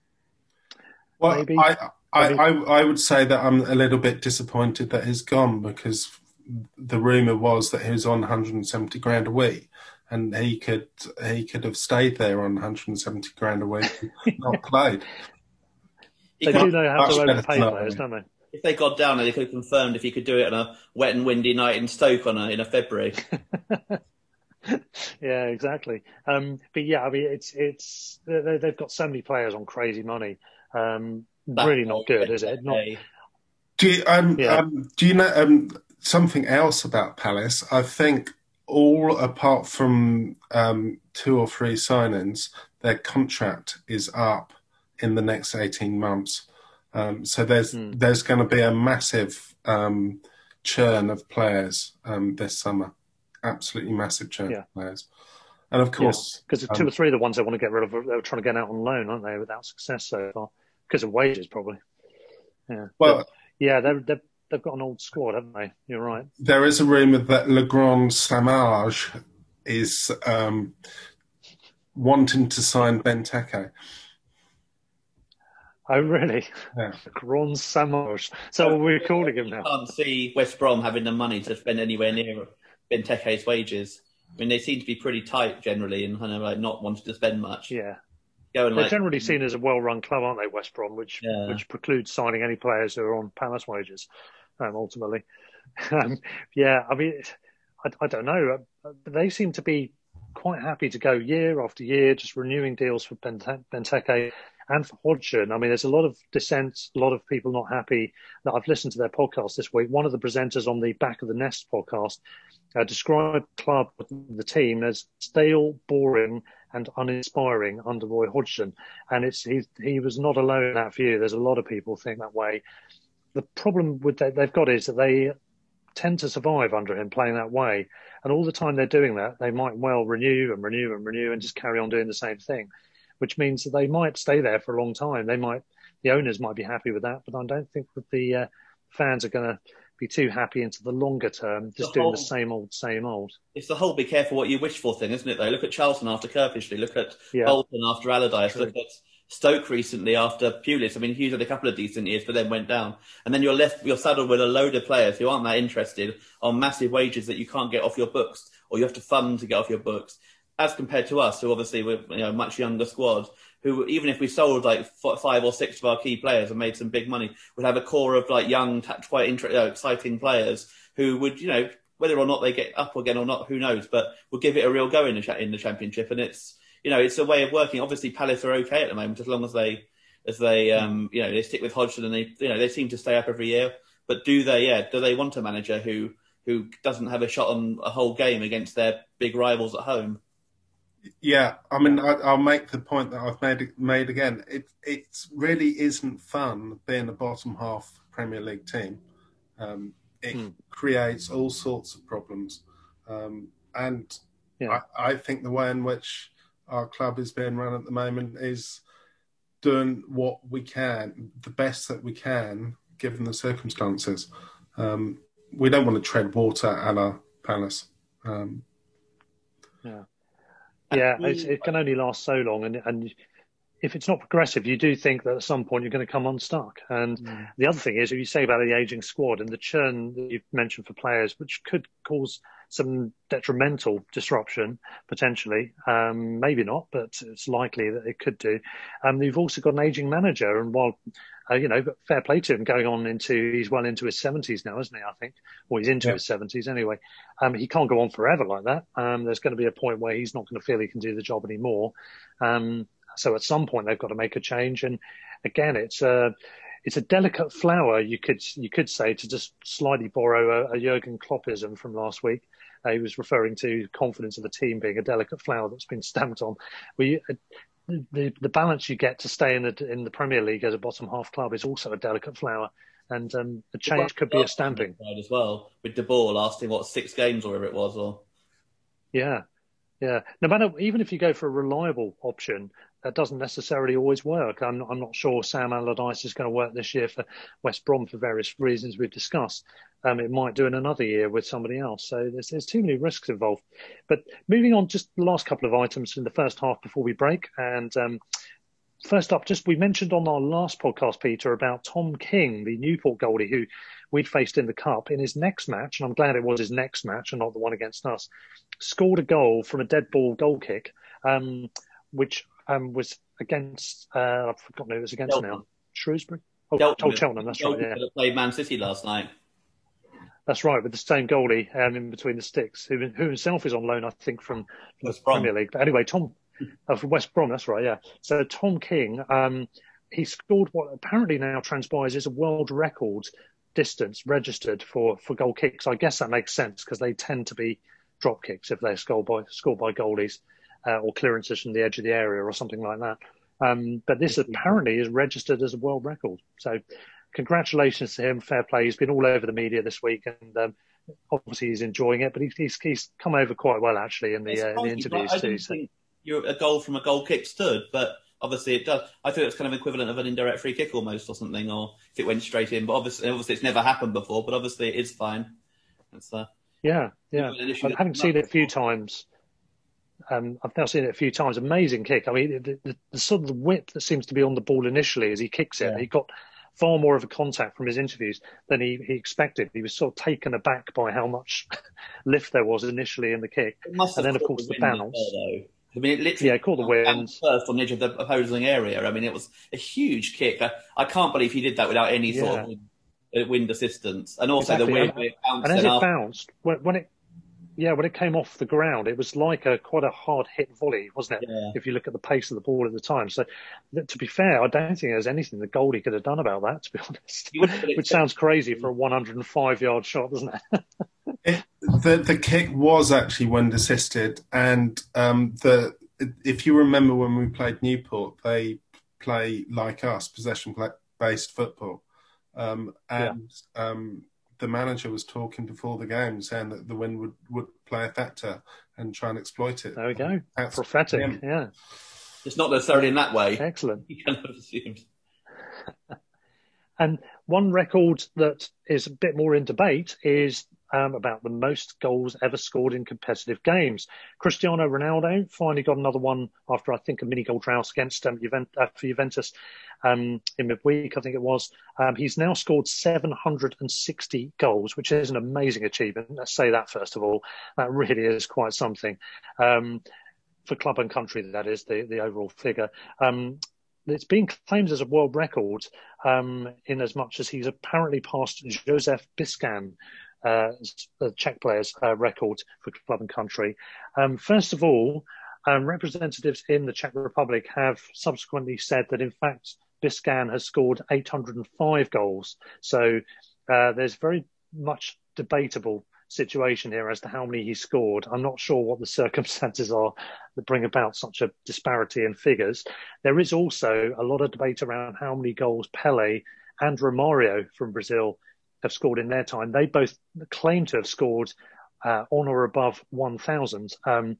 Well, I, I, I, I, would say that I'm a little bit disappointed that he's gone because the rumor was that he was on 170 grand a week, and he could he could have stayed there on 170 grand a week, not played. They do know how to overpay players, don't they? If they got down, they could have confirmed if he could do it on a wet and windy night in Stoke on a, in a February. yeah, exactly. Um, but yeah, I mean, it's it's they, have got so many players on crazy money. Um, really not good, is it? Not, do you, um, yeah. um, do you know um, something else about Palace? I think all apart from um, two or three signings, their contract is up in the next eighteen months. Um, so there's mm. there's going to be a massive um, churn of players this summer. Absolutely massive churn yeah. of players. And of course, because yeah, two or three of the ones they want to get rid of, they were trying to get out on loan, aren't they? Without success so far, because of wages, probably. Yeah. Well, but, yeah, they're, they're, they've got an old squad, haven't they? You're right. There is a rumour that Le Grand Samage is um, wanting to sign Benteke. Oh, really? Yeah. Grand Samage. So what we're calling him now. I can't see West Brom having the money to spend anywhere near Benteke's wages. I mean, they seem to be pretty tight generally and kind of like not wanting to spend much. Yeah. Going They're like, generally seen as a well-run club, aren't they, West Brom? Which yeah. which precludes signing any players who are on Palace wages. Um, ultimately, um, yeah. I mean, I, I don't know. Uh, they seem to be quite happy to go year after year, just renewing deals for Benteke and for Hodgson. I mean, there's a lot of dissent, a lot of people not happy that I've listened to their podcast this week. One of the presenters on the Back of the Nest podcast uh, described club the team as stale, boring, and uninspiring under Roy Hodgson. And it's he he was not alone in that view. There's a lot of people think that way. The problem with that they've got is that they tend to survive under him playing that way. And all the time they're doing that, they might well renew and renew and renew and just carry on doing the same thing, which means that they might stay there for a long time. They might, the owners might be happy with that, but I don't think that the uh, fans are going to be too happy into the longer term, just the doing the same old, same old. It's the whole be careful what you wish for thing, isn't it? Though, look at Charlton after Curbishley, look at yeah. Bolton after Allardyce, True. look at Stoke recently after Pulis. I mean, Hughes had a couple of decent years, but then went down. And then you're left, you're saddled with a load of players who aren't that interested on massive wages that you can't get off your books, or you have to fund to get off your books. As compared to us, who obviously we're you know much younger squad, who even if we sold like five or six of our key players and made some big money, would have a core of like young, quite inter- exciting players who would, you know, whether or not they get up again or not, who knows, but will give it a real go in the, in the championship. And it's, you know, it's a way of working. Obviously, Palace are okay at the moment as long as they, as they, um, you know, they stick with Hodgson and they, you know, they seem to stay up every year. But do they, yeah, do they want a manager who who doesn't have a shot on a whole game against their big rivals at home? Yeah, I mean, I, will make the point that I've made made again. It it really isn't fun being a bottom half Premier League team. Um, it hmm. creates all sorts of problems, um, and yeah. I, I, think the way in which our club is being run at the moment is doing what we can, the best that we can, given the circumstances. Um, we don't want to tread water at our Palace. Um, yeah. Yeah, it can only last so long, and and if it's not progressive, you do think that at some point you're going to come unstuck. And mm. the other thing is, if you say about the aging squad and the churn that you've mentioned for players, which could cause some detrimental disruption potentially, um, maybe not, but it's likely that it could do. Um, you've also got an aging manager, and while uh, you know, fair play to him going on into, he's well into his 70s now, isn't he? I think, or he's into yeah. his 70s anyway. Um, he can't go on forever like that. Um, there's going to be a point where he's not going to feel he can do the job anymore. Um, so at some point they've got to make a change. And again, it's a, it's a delicate flower, you could, you could say, to just slightly borrow a, a Jurgen Kloppism from last week. Uh, he was referring to confidence of the team being a delicate flower that's been stamped on. We, the the balance you get to stay in the in the Premier League as a bottom half club is also a delicate flower, and um, the change could be a stamping as well. With De Boer lasting what six games or whatever it was, or yeah, yeah. No matter even if you go for a reliable option, that doesn't necessarily always work. I'm, I'm not sure Sam Allardyce is going to work this year for West Brom for various reasons we've discussed. Um, it might do in another year with somebody else. So there's, there's too many risks involved. But moving on, just the last couple of items in the first half before we break. And um, first up, just we mentioned on our last podcast, Peter, about Tom King, the Newport goalie who we'd faced in the cup. In his next match, and I'm glad it was his next match and not the one against us, scored a goal from a dead ball goal kick, um, which um, was against uh, I've forgotten who it was against now. Shrewsbury. Oh, Cheltenham. Oh, Cheltenham. That's right. Yeah. Played Man City last night. That's right, with the same goalie um, in between the sticks, who, who himself is on loan, I think, from, the Premier League. But anyway, Tom uh, from West Brom. That's right. Yeah. So Tom King, um, he scored what apparently now transpires is a world record distance registered for for goal kicks. I guess that makes sense because they tend to be drop kicks if they're scored by scored by goalies uh, or clearances from the edge of the area or something like that. Um, but this apparently is registered as a world record. So congratulations to him. Fair play. He's been all over the media this week and. Um, obviously, he's enjoying it, but he's, he's, he's come over quite well actually in the, uh, in the interviews too. So. You're a goal from a goal kick stood, but obviously it does. I think it's kind of equivalent of an indirect free kick almost, or something, or if it went straight in. But obviously, obviously, it's never happened before. But obviously, it is fine. It's uh, yeah, yeah. Having seen it a few times, um, I've now seen it a few times. Amazing kick. I mean, the, the, the, sort of the whip that seems to be on the ball initially as he kicks it, yeah. he got far more of a contact from his interviews than he, he expected. He was sort of taken aback by how much lift there was initially in the kick, and then of course the bounce. There, I mean, it literally yeah, caught the wind first on the edge of the opposing area. I mean, it was a huge kick. I, I can't believe he did that without any yeah. sort of wind assistance, and also exactly. the way and, it bounced. And as it after... bounced, when, when, it yeah, when it came off the ground, it was like a quite a hard hit volley, wasn't it? Yeah. If you look at the pace of the ball at the time. So, to be fair, I don't think there's anything the goalie could have done about that. To be honest, which sounds crazy for a 105 yard shot, doesn't it? it the the kick was actually wind assisted, and um, the if you remember when we played Newport, they play like us, possession based football, um, and yeah. um, the manager was talking before the game, saying that the wind would, would play a factor and try and exploit it. There we go. That's prophetic. Him. Yeah. It's not necessarily in that way. Excellent. You kind of assumed. and one record that is a bit more in debate is um, about the most goals ever scored in competitive games. Cristiano Ronaldo finally got another one after I think a mini goal drought against um, Juventus, uh, for Juventus um, in midweek, I think it was. Um, he's now scored 760 goals, which is an amazing achievement. Let's say that first of all. That really is quite something. Um, for club and country, that is the, the overall figure. Um, it's been claimed as a world record um, in as much as he's apparently passed Joseph Bican, uh, the Czech player's uh, record for club and country. Um, first of all, um, representatives in the Czech Republic have subsequently said that in fact Bican has scored 805 goals. So uh, there's very much debatable situation here as to how many he scored. I'm not sure what the circumstances are that bring about such a disparity in figures. There is also a lot of debate around how many goals Pele and Romario from Brazil have scored in their time. They both claim to have scored uh, on or above 1,000. Um,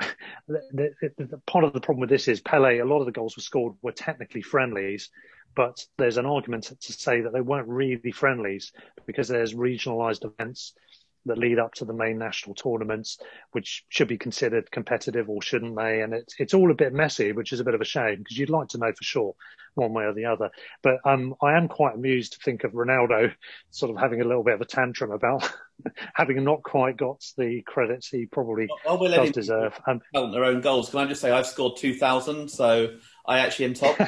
the, the, the, part of the problem with this is Pele. A lot of the goals were scored were technically friendlies, but there's an argument to say that they weren't really friendlies because there's regionalised events that lead up to the main national tournaments, which should be considered competitive or shouldn't they? And it's it's all a bit messy, which is a bit of a shame because you'd like to know for sure one way or the other. But um, I am quite amused to think of Ronaldo sort of having a little bit of a tantrum about having not quite got the credits he probably well, we'll does deserve. Um, their own goals. Can I just say I've scored two thousand, so I actually am top.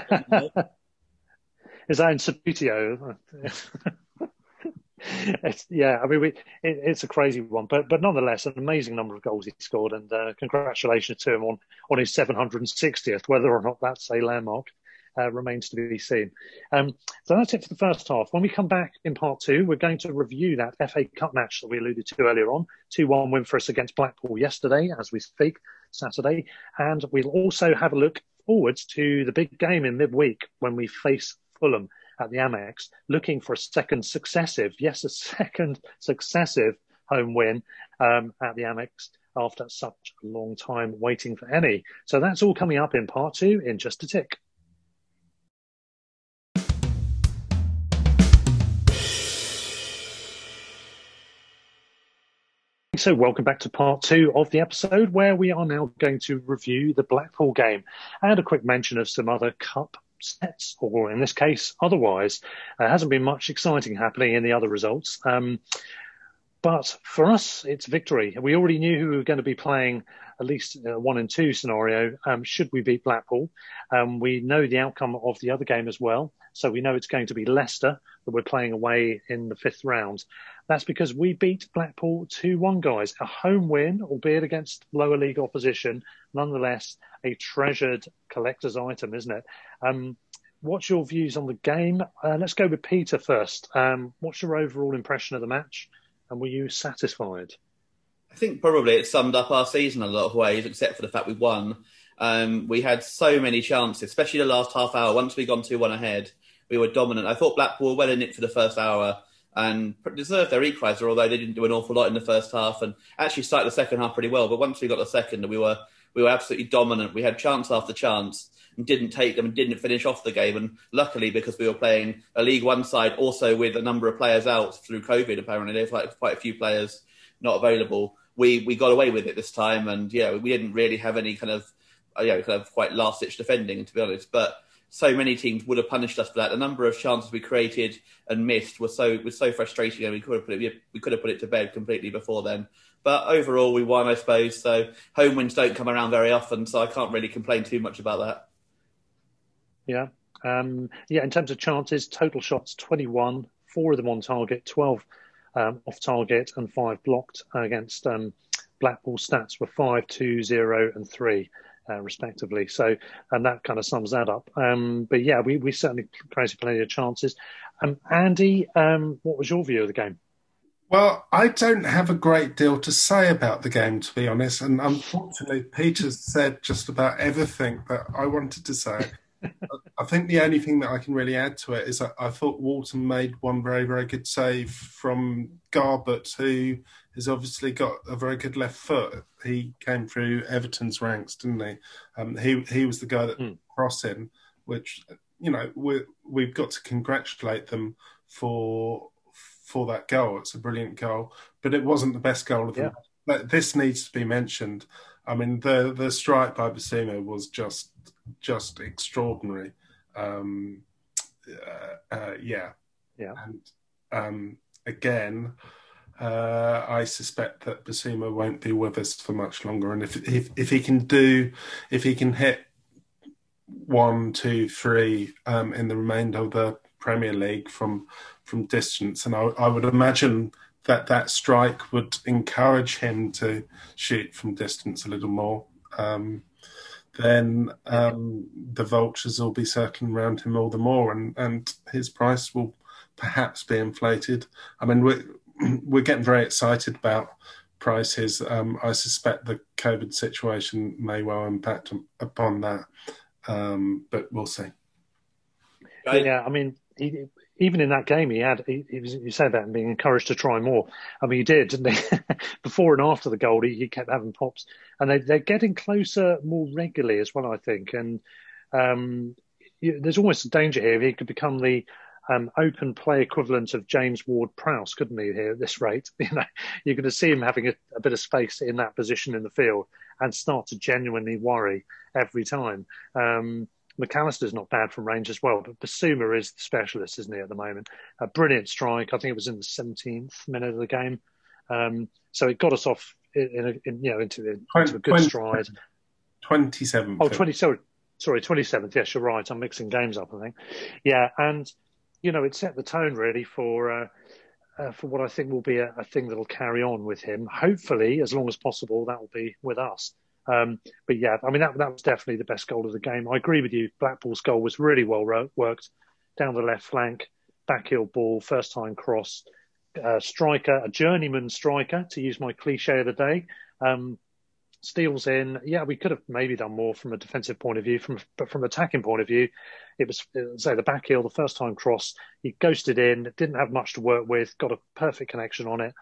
is that in Subbuteo? yeah, I mean, we, it, it's a crazy one, but but nonetheless, an amazing number of goals he scored, and uh, congratulations to him on on his 760th. Whether or not that's a landmark uh, remains to be seen. Um, so that's it for the first half. When we come back in part two, we're going to review that FA Cup match that we alluded to earlier on, two-one win for us against Blackpool yesterday, as we speak, Saturday, and we'll also have a look forwards to the big game in midweek when we face Fulham at the Amex, looking for a second successive, yes, a second successive home win um, at the Amex after such a long time waiting for any. So that's all coming up in part two in just a tick. So, welcome back to part two of the episode where we are now going to review the Blackpool game and a quick mention of some other cup sets, or in this case, otherwise. There hasn't been much exciting happening in the other results. Um, but for us, it's victory. We already knew who we were going to be playing at least a one and two scenario um, should we beat Blackpool. Um, we know the outcome of the other game as well. So we know it's going to be Leicester that we're playing away in the fifth round. That's because we beat Blackpool 2 1, guys. A home win, albeit against lower league opposition. Nonetheless, a treasured collector's item, isn't it? Um, what's your views on the game? Uh, let's go with Peter first. Um, what's your overall impression of the match? And were you satisfied? I think probably it summed up our season in a lot of ways, except for the fact we won. Um, we had so many chances, especially the last half hour. Once we gone 2 1 ahead, we were dominant. I thought Blackpool were well in it for the first hour and deserved their equaliser, although they didn't do an awful lot in the first half and actually started the second half pretty well. But once we got the second, we were we were absolutely dominant. We had chance after chance and didn't take them and didn't finish off the game. And luckily, because we were playing a League One side, also with a number of players out through COVID, apparently there's like quite a few players not available. We we got away with it this time, and yeah, we didn't really have any kind of you know kind of quite last ditch defending, to be honest. But so many teams would have punished us for that. The number of chances we created and missed was so was so frustrating, and we could have put it we could have put it to bed completely before then. But overall, we won, I suppose. So home wins don't come around very often, so I can't really complain too much about that. Yeah, um, yeah. In terms of chances, total shots twenty one, four of them on target, twelve um, off target, and five blocked against um, Blackpool. Stats were five, two, zero, and three uh, respectively. So, and that kind of sums that up. Um, but yeah, we, we certainly created plenty of chances. Um, Andy, um, what was your view of the game? Well, I don't have a great deal to say about the game, to be honest. And unfortunately, Peter's said just about everything that I wanted to say. I think the only thing that I can really add to it is I, I thought Walton made one very, very good save from Garbutt, who has obviously got a very good left foot. He came through Everton's ranks, didn't he? Um, he he was the guy that mm. crossed in, which you know we we've got to congratulate them for for that goal. It's a brilliant goal, but it wasn't the best goal of the. Yeah. This needs to be mentioned. I mean, the the strike by Bissouma was just just extraordinary. Um, uh, uh, yeah, yeah, and um, again, uh, I suspect that Bissouma won't be with us for much longer. And if if if he can do, if he can hit one, two, three um, in the remainder of the Premier League from from distance, and I, I would imagine that that strike would encourage him to shoot from distance a little more. Um, then um, the vultures will be circling around him all the more, and, and his price will perhaps be inflated. I mean, we're, we're getting very excited about prices. Um, I suspect the COVID situation may well impact upon that, um, but we'll see. Yeah, I mean, he, even in that game, he had he, he, was, he said that and being encouraged to try more. I mean, he did, didn't he? Before and after the goal, he, he kept having pops, and they, they're getting closer more regularly as well. I think, and um, there's almost a danger here. He could become the um, open play equivalent of James Ward-Prowse, couldn't he? Here at this rate, you know, you're going to see him having a, a, bit of space in that position in the field and start to genuinely worry every time. Um, Mac Allister's not bad from range as well, but Bissouma is the specialist, isn't he, at the moment? A brilliant strike. I think it was in the 17th minute of the game. Um, so it got us off in, in, a, in you know into, into, a good 20, stride. 27th. Oh, 20, sorry, sorry, 27th. Yes, you're right. I'm mixing games up, I think. Yeah, and you know, it set the tone really for uh, uh, for what I think will be a, a thing that'll carry on with him. Hopefully, as long as possible, that will be with us. Um, but yeah, I mean, that, that was definitely the best goal of the game. I agree with you. Blackpool's goal was really well worked down the left flank, back heel ball, first time cross, uh, striker, a journeyman striker, to use my cliche of the day. Um, steals in. Yeah, we could have maybe done more from a defensive point of view, from but from attacking point of view, it was say the back heel, the first time cross, he ghosted in, didn't have much to work with, got a perfect connection on it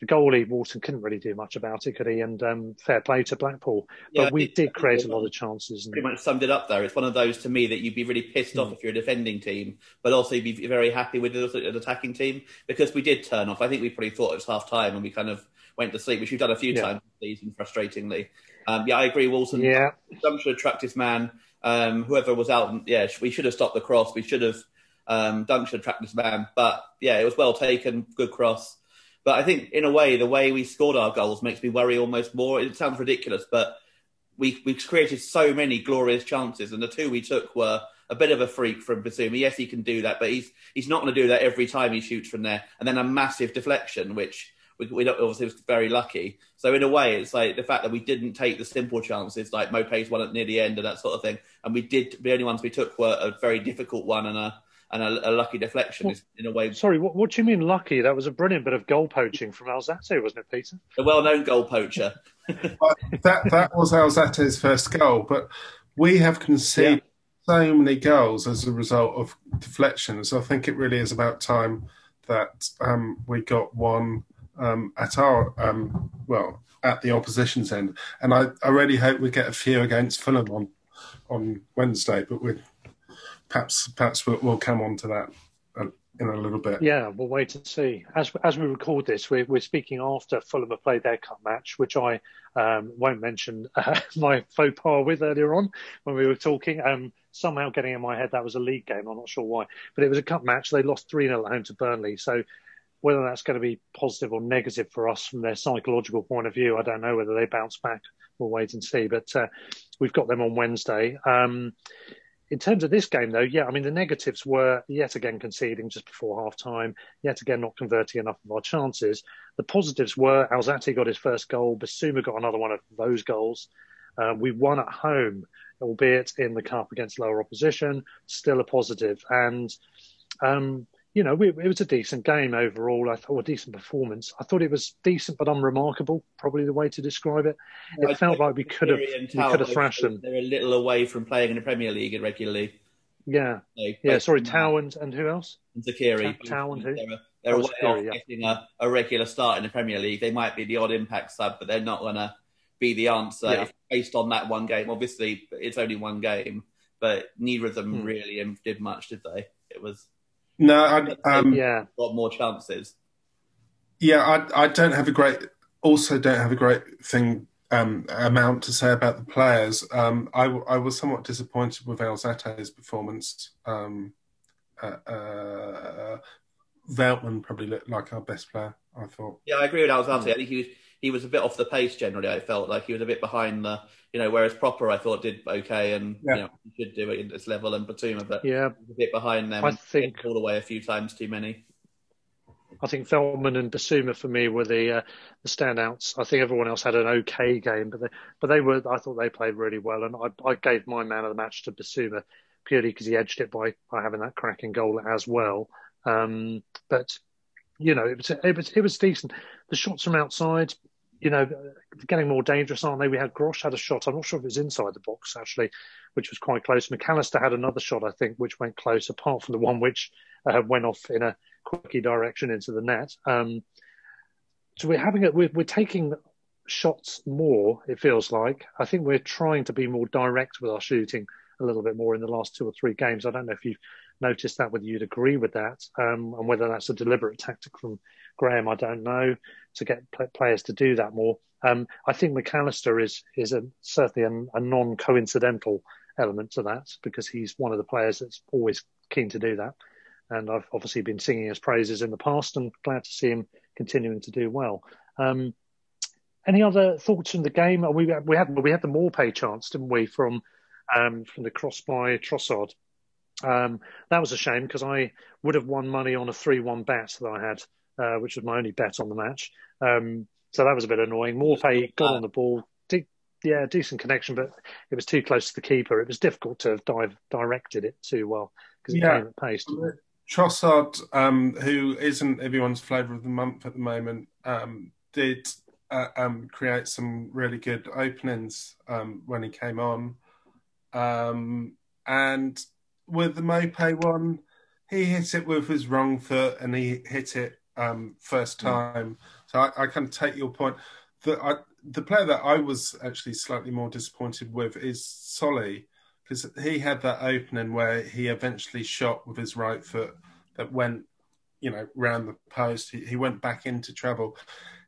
the goalie Walton couldn't really do much about it, could he? And um, fair play to Blackpool, yeah, but we did create a lot of chances. Pretty much summed it up there. It's one of those to me that you'd be really pissed off hmm. if you're a defending team, but also you'd be very happy with an attacking team because we did turn off. I think we probably thought it was half time and we kind of went to sleep, which we've done a few Yeah. times this season, frustratingly. Um, yeah, I agree. Wilson, Yeah. some should attract his man. Um, whoever was out, yeah, we should have stopped the cross. We should have. Um, Dunk should attract his man, but yeah, it was well taken, good cross. But I think in a way, the way we scored our goals makes me worry almost more. It sounds ridiculous, but we we created so many glorious chances, and the two we took were a bit of a freak from Bissouma. Yes, he can do that, but he's he's not going to do that every time he shoots from there. And then a massive deflection, which we, we don't, obviously was very lucky. So in a way, it's like the fact that we didn't take the simple chances, like Mope's one at near the end and that sort of thing, and we did. The only ones we took were a very difficult one and a and a, a lucky deflection. is in a way, Sorry, what, what do you mean lucky? That was a brilliant bit of goal poaching from Alzate, wasn't it, Peter? a well-known goal poacher. that that was Alzate's first goal, but we have conceded so many goals as a result of deflections. I think it really is about time that um, we got one um, at our um, well at the opposition's end, and I, I really hope we get a few against Fulham on on Wednesday. But we perhaps perhaps we'll, we'll come on to that uh, in a little bit. Yeah, we'll wait and see. As as we record this, we're, we're speaking after Fulham have played their cup match, which I um, won't mention uh, my faux pas with earlier on when we were talking. Um, somehow getting in my head that was a league game. I'm not sure why, but it was a cup match. They lost 3 0 at home to Burnley. So whether that's going to be positive or negative for us from their psychological point of view, I don't know. Whether they bounce back, we'll wait and see. But uh, we've got them on Wednesday. Um, in terms of this game, though, yeah, I mean, the negatives were yet again conceding just before half time, yet again not converting enough of our chances. The positives were Alzate got his first goal, Bissouma got another one of those goals. Uh, we won at home, albeit in the cup against lower opposition, still a positive. And, um, you know, we, it was a decent game overall. I thought a decent performance. I thought it was decent but unremarkable, probably the way to describe it. It I felt like we could have we could have thrashed them. They're a little away from playing in the Premier League regularly. Yeah, yeah. Sorry, Tau and, and who else? and Zeqiri. And who? They're, they're Oh, away Zeqiri, off yeah. getting a, a regular start in the Premier League. They might be the odd impact sub, but they're not going to be the answer Yeah. if, based on that one game. Obviously, it's only one game, but neither of them Hmm. really did much, did they? It was No, I, um, Yeah, a lot more chances. Yeah, I, I don't have a great, also don't have a great thing um, amount to say about the players. Um, I, w- I was somewhat disappointed with Alzate's performance. Um, uh, uh, Veltman probably looked like our best player. I thought. Yeah, I agree with Alzate. I think he was he was a bit off the pace generally. I felt like he was a bit behind the, you know, whereas Pröpper I thought did okay and Yeah. you know he should do it at this level and Bissouma, but yeah. a bit behind them. I think- pulled away a few times too many. I think Veltman and Bissouma for me were the uh, the standouts. I think everyone else had an okay game, but they but they were. I thought they played really well, and I, I gave my man of the match to Bissouma purely because he edged it by by having that cracking goal as well. Um, but you know, it was it was it was decent. The shots from outside, you know, getting more dangerous, aren't they? We had Gross had a shot. I'm not sure if it was inside the box actually, which was quite close. Mac Allister had another shot, I think, which went close, apart from the one which uh, went off in a quickie direction into the net. Um, so we're having it. We're, we're taking shots more. It feels like. I think we're trying to be more direct with our shooting a little bit more in the last two or three games. I don't know if you've noticed that, whether you'd agree with that, um, and whether that's a deliberate tactic from Graham. I don't know to get pl- players to do that more. Um, I think Mac Allister is is a, certainly a, a non-coincidental element to that because he's one of the players that's always keen to do that. And I've obviously been singing his praises in the past and glad to see him continuing to do well. Um, any other thoughts on the game? We we had we had the Maupay chance, didn't we, from um, from the cross by Trossard? Um, that was a shame because I would have won money on a three-one bet that I had, uh, which was my only bet on the match. Um, so that was a bit annoying. Maupay got on the ball, de- yeah, decent connection, but it was too close to the keeper. It was difficult to have dive, directed it too well because it Yeah. came at pace. Trossard, um, who isn't everyone's flavour of the month at the moment, um, did uh, um, create some really good openings um, when he came on. Um, and with the Mope one, he hit it with his wrong foot and he hit it um, first time. So I, I kind of take your point. The, I, the player that I was actually slightly more disappointed with is Solly because he had that opening where he eventually shot with his right foot that went, you know, round the post. He, he went back into trouble.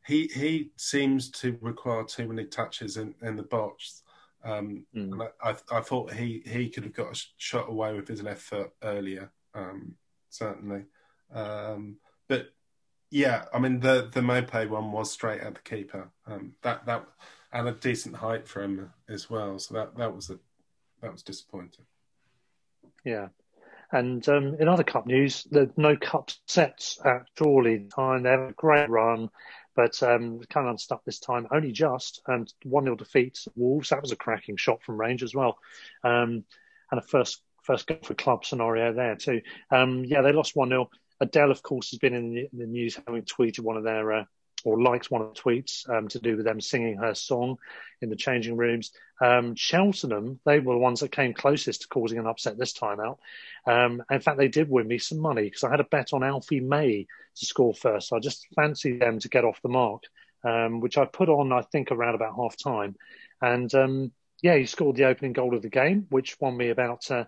he he seems to require too many touches in, in the box. Um, mm. And I, I, I, thought he, he could have got a shot away with his left foot earlier, um, certainly. Um, but yeah, I mean the the Maupay one was straight at the keeper. Um, that that and a decent height for him as well. So that that was a that was disappointing. Yeah, and um, in other cup news, there's no cup sets at Chorley time. They have a great run, but um, kind of unstuck this time, only just. And 1 0 defeat Wolves. That was a cracking shot from range as well. Um, and a first first goal for club scenario there, too. Um, yeah, they lost 1 0. Adele, of course, has been in the, in the news having tweeted one of their uh, or likes one of the tweets um, to do with them singing her song in the changing rooms. Um, Cheltenham, they were the ones that came closest to causing an upset this time out. Um, in fact, they did win me some money because I had a bet on Alfie May to score first. So I just fancied them to get off the mark, um, which I put on, I think, around about half time. And um, yeah, he scored the opening goal of the game, which won me about uh,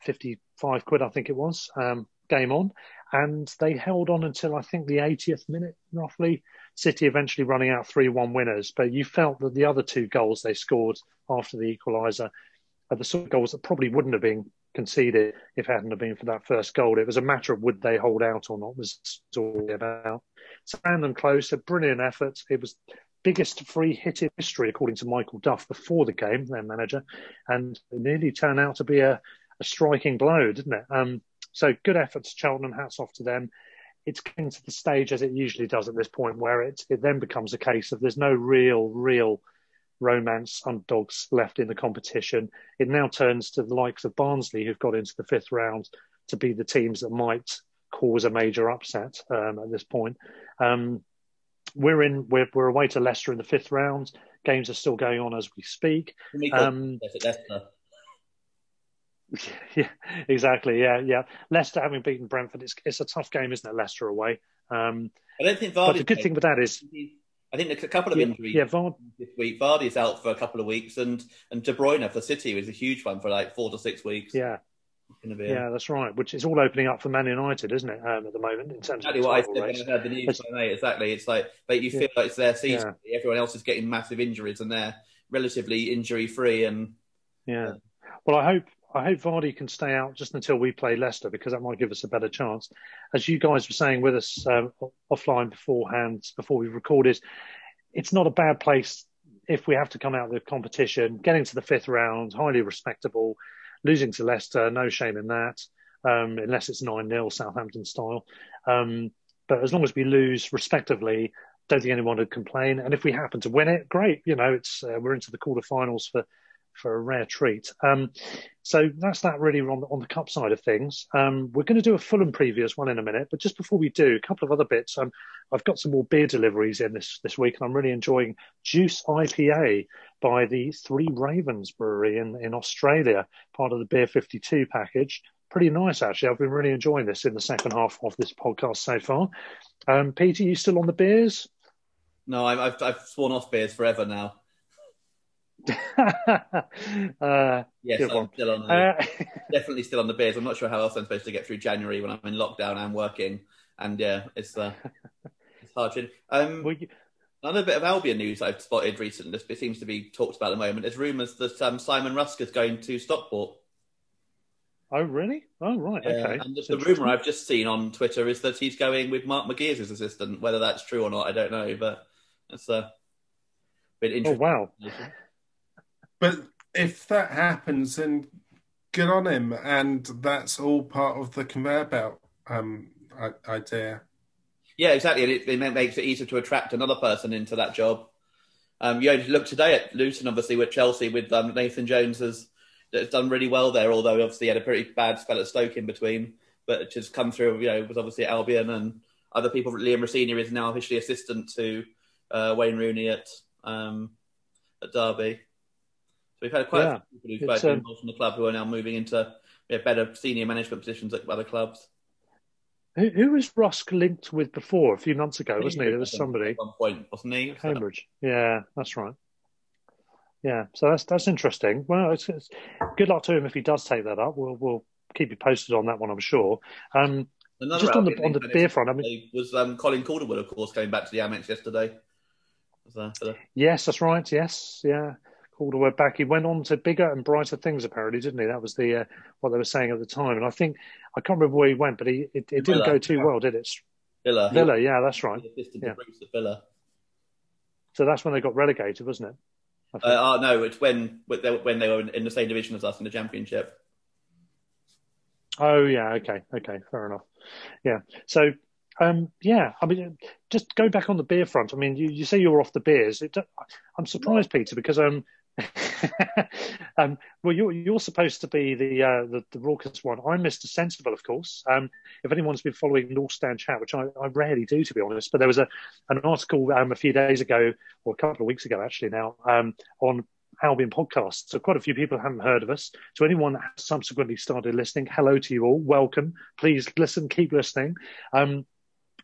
55 quid, I think it was, um, game on and they held on until I think the 80th minute, roughly. City eventually running out 3 1 winners. But you felt that the other two goals they scored after the equaliser are the sort of goals that probably wouldn't have been conceded if it hadn't have been for that first goal. It was a matter of would they hold out or not, was all about. So them close, a brilliant effort. It was biggest free hit in history, according to Michael Duff before the game, their manager, and it nearly turned out to be a, a striking blow, didn't it? Um, so good efforts, Cheltenham. Hats off to them. It's getting to the stage as it usually does at this point, where it it then becomes a case of there's no real, real romance underdogs left in the competition. It now turns to the likes of Barnsley, who've got into the fifth round, to be the teams that might cause a major upset um, at this point. Um, we're in. We're, we're away to Leicester in the fifth round. Games are still going on as we speak. Um, Yeah, exactly. Yeah, yeah. Leicester having beaten Brentford, it's it's a tough game, isn't it? Leicester away. Um, I don't think Vardy. But the good thing with that is, I think there's a couple of injuries yeah, Vard- this week. Vardy's out for a couple of weeks, and and De Bruyne for City was a huge one for like four to six weeks. Yeah. Yeah, that's right. Which is all opening up for Man United, isn't it? Um, at the moment, in terms exactly of what I said race. when I heard the news. exactly, it's like, but you feel yeah. like it's their season. Yeah. Everyone else is getting massive injuries, and they're relatively injury free. And yeah, well, I hope I hope Vardy can stay out just until we play Leicester because that might give us a better chance. As you guys were saying with us um, offline beforehand, before we recorded, it's not a bad place if we have to come out of the competition. Getting to the fifth round, highly respectable. Losing to Leicester, no shame in that, um, unless it's 9 0 Southampton style. Um, but as long as we lose respectively, don't think anyone would complain. And if we happen to win it, great. You know, it's uh, we're into the quarterfinals for for a rare treat. Um, so that's that really on the, on the cup side of things. Um, we're going to do a Fulham preview as well in a minute, but just before we do, a couple of other bits. Um, I've got some more beer deliveries in this this week, and I'm really enjoying Juice IPA by the Three Ravens Brewery in in Australia, part of the Beer 52 package. Pretty nice, actually. I've been really enjoying this in the second half of this podcast so far. Um, Peter, you still on the beers? No, I've I've sworn off beers forever now. uh, yes, I'm still on the, uh, definitely still on the beers. I'm not sure how else I'm supposed to get through January when I'm in lockdown and working. And yeah, it's uh, it's hard. To, um, well, you... Another bit of Albion news I've spotted recently. This seems to be talked about at the moment. There's rumours that um, Simon Rusk is going to Stockport. Oh, really? Oh, right. Okay. and the, rumour I've just seen on Twitter is that he's going with Mark McGears as assistant. Whether that's true or not, I don't know. But it's a uh, bit interesting. Oh, wow. But if that happens, then good on him, and that's all part of the conveyor belt um, idea. Yeah, exactly, it, it, makes it easier to attract another person into that job. Um, you look today at Luton, obviously with Chelsea, with um, Nathan Jones has, has done really well there. Although obviously he had a pretty bad spell at Stoke in between, but just come through. You know, was obviously at Albion and other people. Liam Rosenior is now officially assistant to uh, Wayne Rooney at um, at Derby. So we've had quite yeah. a few people who've both um, involved from the club who are now moving into yeah, better senior management positions at other clubs. Who, who was Rusk linked with before? A few months ago, wasn't he? There was somebody. At one point, wasn't he? Cambridge. Yeah, that's right. Yeah, so that's that's interesting. Well, it's, it's, good luck to him if he does take that up. We'll we'll keep you posted on that one, I'm sure. Um, just on the on the beer front, I mean, was um, Colin Calderwood, of course, going back to the Amex yesterday. The... Yes, that's right. Yes, yeah. Calderwood back. He went on to bigger and brighter things, apparently, didn't he? That was the uh, what they were saying at the time. And I think I can't remember where he went, but he it, it didn't go too well, did it? Villa. Villa, yeah, that's right. Yeah. Villa. So that's when they got relegated, wasn't it? Uh, oh no, it's when when they were in the same division as us in the championship. Oh yeah, okay, okay, fair enough. Yeah, so um, yeah, I mean, just go back on the beer front. I mean, you, you say you're off the beers. It, I'm surprised, Peter, because um, um, well, you're you're supposed to be the uh, the, the raucous one. I'm Mr. Sensible, of course. Um, if anyone's been following North Stand Chat, which I, I rarely do, to be honest, but there was a an article um, a few days ago, or a couple of weeks ago, actually, now um, on Albion podcasts. So quite a few people haven't heard of us. So anyone that has subsequently started listening, hello to you all. Welcome. Please listen, keep listening. Um,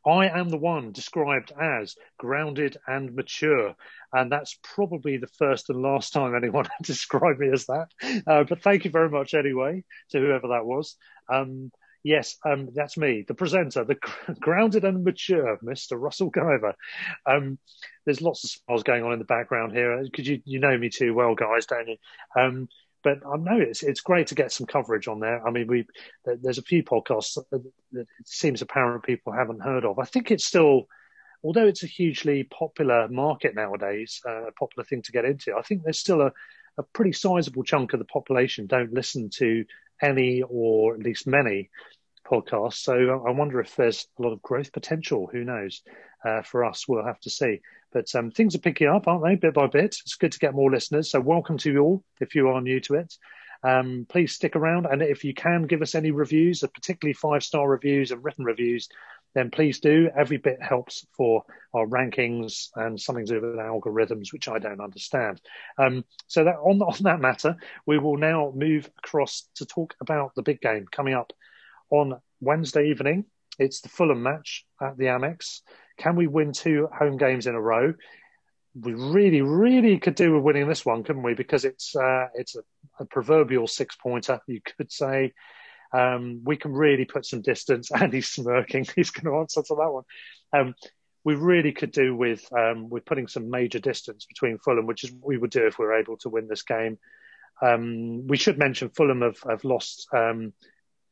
I am the one described as grounded and mature. And that's probably the first and last time anyone described me as that. Uh, but thank you very much anyway to whoever that was. Um, yes, um, that's me, the presenter, the grounded and mature Mr. Russell Guyver. Um, there's lots of smiles going on in the background here because you, you know me too well, guys, don't you? But I know it's it's great to get some coverage on there. I mean, we there's a few podcasts that it seems apparent people haven't heard of. I think it's still, although it's a hugely popular market nowadays, uh, a popular thing to get into. I think there's still a a pretty sizable chunk of the population don't listen to any or at least many podcasts. So I wonder if there's a lot of growth potential. Who knows? Uh, for us, we'll have to see. But um, things are picking up, aren't they, bit by bit? It's good to get more listeners. So welcome to you all if you are new to it. Um, please stick around. And if you can give us any reviews, uh, particularly five star reviews and written reviews, then please do. Every bit helps for our rankings and something to do with algorithms, which I don't understand. Um, so that on, on that matter, we will now move across to talk about the big game coming up on Wednesday evening. It's the Fulham match at the Amex. Can we win two home games in a row? We really, really could do with winning this one, couldn't we? Because it's uh, it's a, a, proverbial six pointer, you could say. Um, we can really put some distance. And he's smirking. He's going to answer to that one. Um, we really could do with um, with putting some major distance between Fulham, which is what we would do if we were able to win this game. Um, we should mention Fulham have, have lost um,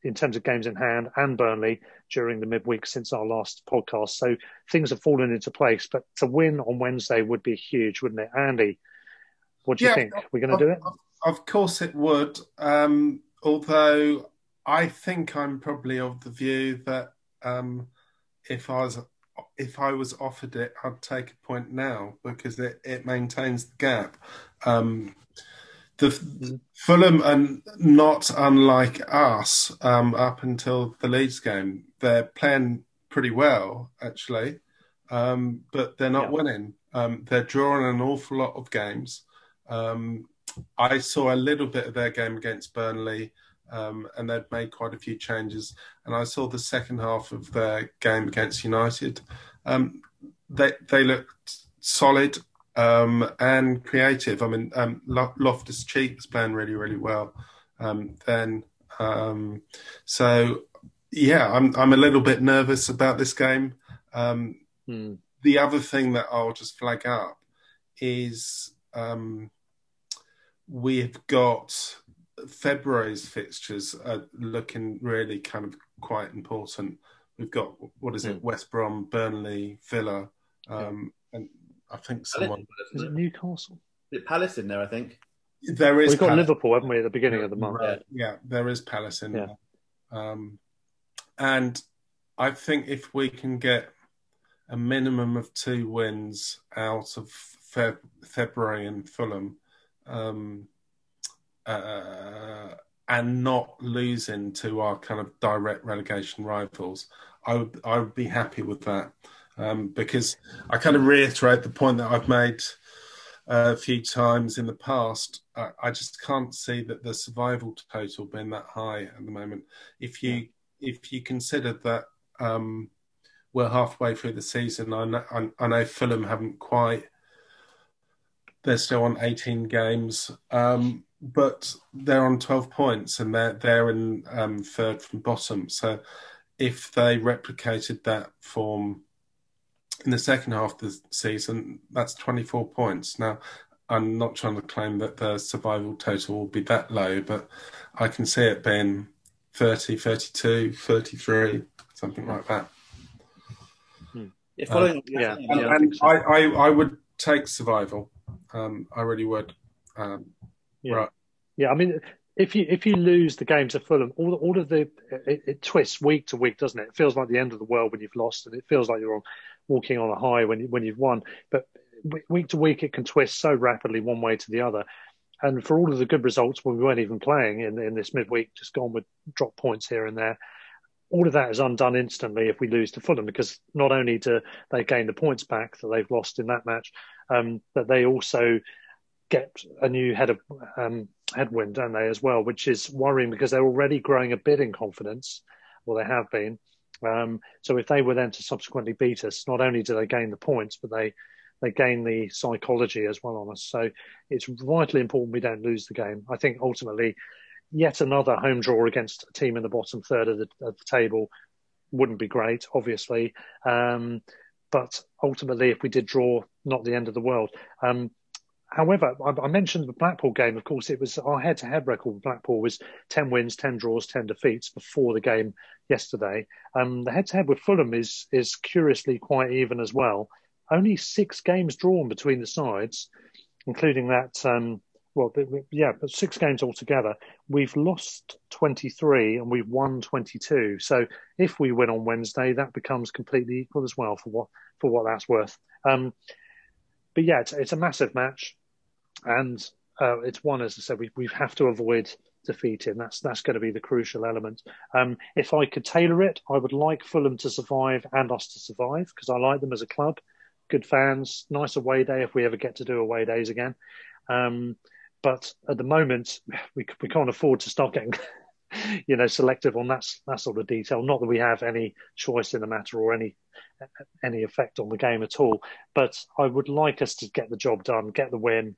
in terms of games in hand and Burnley during the midweek since our last podcast. So things have fallen into place. But to win on Wednesday would be huge, wouldn't it? Andy, what do you think? We're going to do it? Of course it would. Um, although I think I'm probably of the view that um, if I was if I was offered it, I'd take a point now because it, it maintains the gap. Um, the Fulham are not unlike us um, up until the Leeds game. They're playing pretty well, actually, um, but they're not yeah. winning. Um, they're drawing an awful lot of games. Um, I saw a little bit of their game against Burnley, um, and they'd made quite a few changes. And I saw the second half of their game against United. Um, they they looked solid um, and creative. I mean, um, Loftus Cheek was playing really, really well. Um, then, um, so yeah, I'm I'm a little bit nervous about this game. Hmm. The other thing that I'll just flag up is um, we've got February's fixtures are looking really kind of quite important. We've got what is it? Mm. West Brom, Burnley, Villa, um, and I think someone is it Newcastle? Is it Palace in there? I think there is. We've got Palace. Liverpool, haven't we, at the beginning of the month? Right. Yeah, there is Palace in yeah. there. Um, and I think if we can get a minimum of two wins out of Feb- February and Fulham, um, uh, and not losing to our kind of direct relegation rivals, I would I would be happy with that um, because I kind of reiterate the point that I've made uh, a few times in the past. I, I, just can't see that the survival total being that high at the moment. If you if you consider that um, we're halfway through the season, I know, I, I know Fulham haven't quite. They're still on 18 games, um, but they're on 12 points and they're they're in um, third from bottom. So if they replicated that form in the second half of the season, that's 24 points. Now, I'm not trying to claim that the survival total will be that low, but I can see it being 30, 32, 33, something like that. Hmm. Yeah, following, uh, yeah, and, yeah, and I, I, I, would take survival. Um, I really would. Um, yeah. Right. Yeah, I mean, if you if you lose the game to Fulham, all all of the it, it, twists week to week, doesn't it? It feels like the end of the world when you've lost, and it feels like you're on, walking on a high when when you've won. But week to week, it can twist so rapidly one way to the other. And for all of the good results when we weren't even playing in in this midweek, just gone with drop points here and there, all of that is undone instantly if we lose to Fulham because not only do they gain the points back that they've lost in that match, um, but they also get a new head of um, headwind, don't they, as well, which is worrying because they're already growing a bit in confidence, or they have been. Um, so if they were then to subsequently beat us, not only do they gain the points, but they they gain the psychology as well on us. So it's vitally important we don't lose the game. I think ultimately, yet another home draw against a team in the bottom third of the, of the table wouldn't be great, obviously. Um, but ultimately, if we did draw, not the end of the world. Um, However, I, I, mentioned the Blackpool game. Of course, it was our head-to-head record with Blackpool was ten wins, ten draws, ten defeats before the game yesterday. Um, the head-to-head with Fulham is is curiously quite even as well. Only six games drawn between the sides, including that. Um, well, yeah, but six games altogether. We've lost 23 and we've won 22. So if we win on Wednesday, that becomes completely equal as well for what for what that's worth. Um, but yeah, it's, it's a massive match and uh, it's one, as I said, we we have to avoid defeating. That's that's going to be the crucial element. Um, if I could tailor it, I would like Fulham to survive and us to survive because I like them as a club. Good fans, nice away day if we ever get to do away days again. Um, but at the moment, we we can't afford to start getting, you know, selective on that that sort of detail. Not that we have any choice in the matter or any any effect on the game at all. But I would like us to get the job done, get the win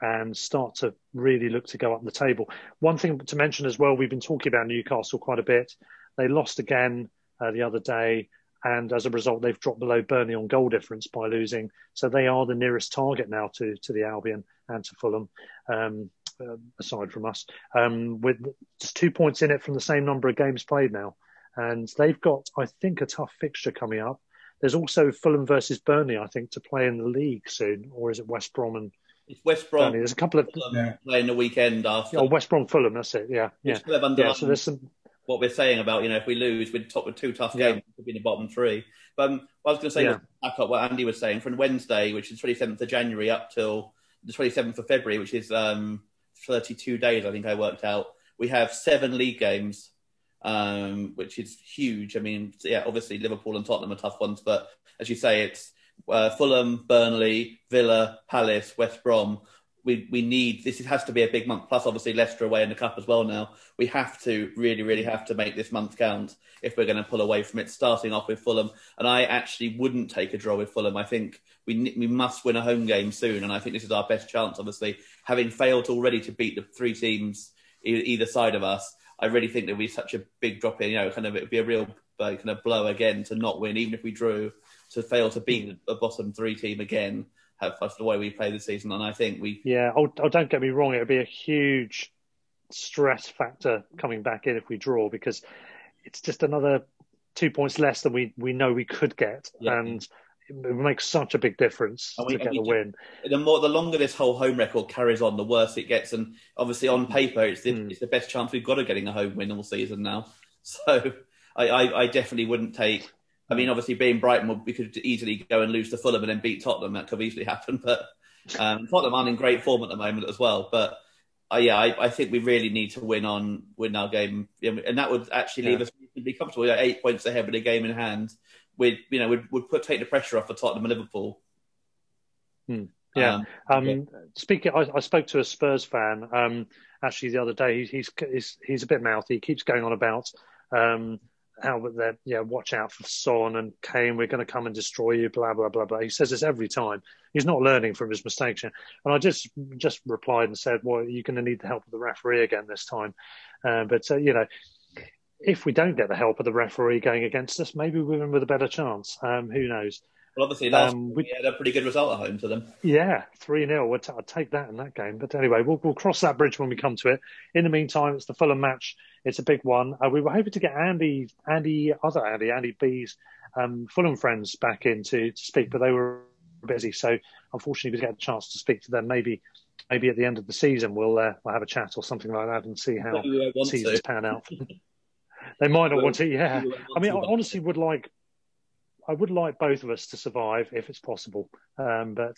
and start to really look to go up the table. One thing to mention as well, we've been talking about Newcastle quite a bit. They lost again uh, the other day, and as a result, they've dropped below Burnley on goal difference by losing. So they are the nearest target now to to the Albion and to Fulham. Um, uh, aside from us, um, with just two points in it from the same number of games played now, and they've got, I think, a tough fixture coming up. There's also Fulham versus Burnley, I think, to play in the league soon, or is it West Brom and it's West Brom. There's a couple of yeah. playing the weekend after. Oh, West Brom, Fulham. That's it. Yeah, yeah. yeah so there's some. What we're saying about you know if we lose, we're top with two tough games, yeah. we'll be in the bottom three. But um, I was going to say yeah. back up what Andy was saying from Wednesday, which is 27th of January, up till the 27th of February, which is um, 32 days. I think I worked out. We have seven league games, um, which is huge. I mean, yeah, obviously Liverpool and Tottenham are tough ones, but as you say, it's uh, Fulham, Burnley, Villa, Palace, West Brom. We we need this. has to be a big month. Plus, obviously, Leicester away in the cup as well. Now we have to really, really have to make this month count if we're going to pull away from it. Starting off with Fulham, and I actually wouldn't take a draw with Fulham. I think we we must win a home game soon, and I think this is our best chance. Obviously, having failed already to beat the three teams either side of us, I really think there'd be such a big drop in. You know, kind of it'd be a real uh, kind of blow again to not win, even if we drew to fail to beat a bottom three team again. That's the way we play the season, and I think we. Yeah, oh, oh, don't get me wrong. It would be a huge stress factor coming back in if we draw because it's just another two points less than we we know we could get, yeah. and it makes such a big difference we, to get a win. The more, the longer this whole home record carries on, the worse it gets. And obviously, on paper, it's the, mm. it's the best chance we've got of getting a home win all season now. So, I, I, I definitely wouldn't take I mean, obviously, being Brighton, we could easily go and lose to Fulham and then beat Tottenham. That could easily happen. But um, Tottenham aren't in great form at the moment as well. But uh, yeah, I, I, think we really need to win on win our game, and that would actually leave yeah. us be comfortable. Like eight points ahead with a game in hand. We'd you know would would put take the pressure off for Tottenham and Liverpool. Hmm. Yeah. Um, um, yeah. Speaking, I, I, spoke to a Spurs fan um, actually the other day. He's, he's he's a bit mouthy. He keeps going on about um, how that yeah, watch out for Son and Kane. We're going to come and destroy you. Blah blah blah blah. He says this every time. He's not learning from his mistakes. And I just just replied and said, well, you're going to need the help of the referee again this time. Uh, but uh, you know, if we don't get the help of the referee going against us, maybe we're in with a better chance. Um, who knows? Well, obviously, last um, we, had a pretty good result at home to them. Yeah, 3 0. I'd, I'd take that in that game. But anyway, we'll, we'll cross that bridge when we come to it. In the meantime, it's the Fulham match. It's a big one. Uh, we were hoping to get Andy, Andy, other Andy, Andy B's um, Fulham friends back in to, to speak, but they were busy. So unfortunately, we didn't get a chance to speak to them. Maybe maybe at the end of the season we'll uh, we'll have a chat or something like that and see how seasons to. pan out. they might not want to. Yeah, I mean, I honestly would like I would like both of us to survive if it's possible, um, but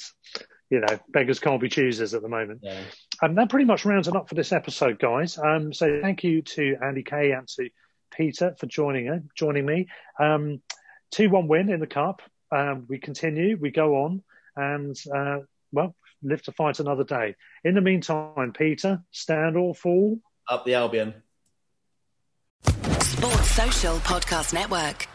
you know, beggars can't be choosers at the moment. Yeah. And that pretty much rounds it up for this episode, guys. Um, so thank you to Andy Kay and to Peter for joining uh, joining me. Um, two one win in the cup. Um, we continue, we go on, and uh, well, live to fight another day. In the meantime, Peter, stand or fall. Up the Albion. Sports Social Podcast Network.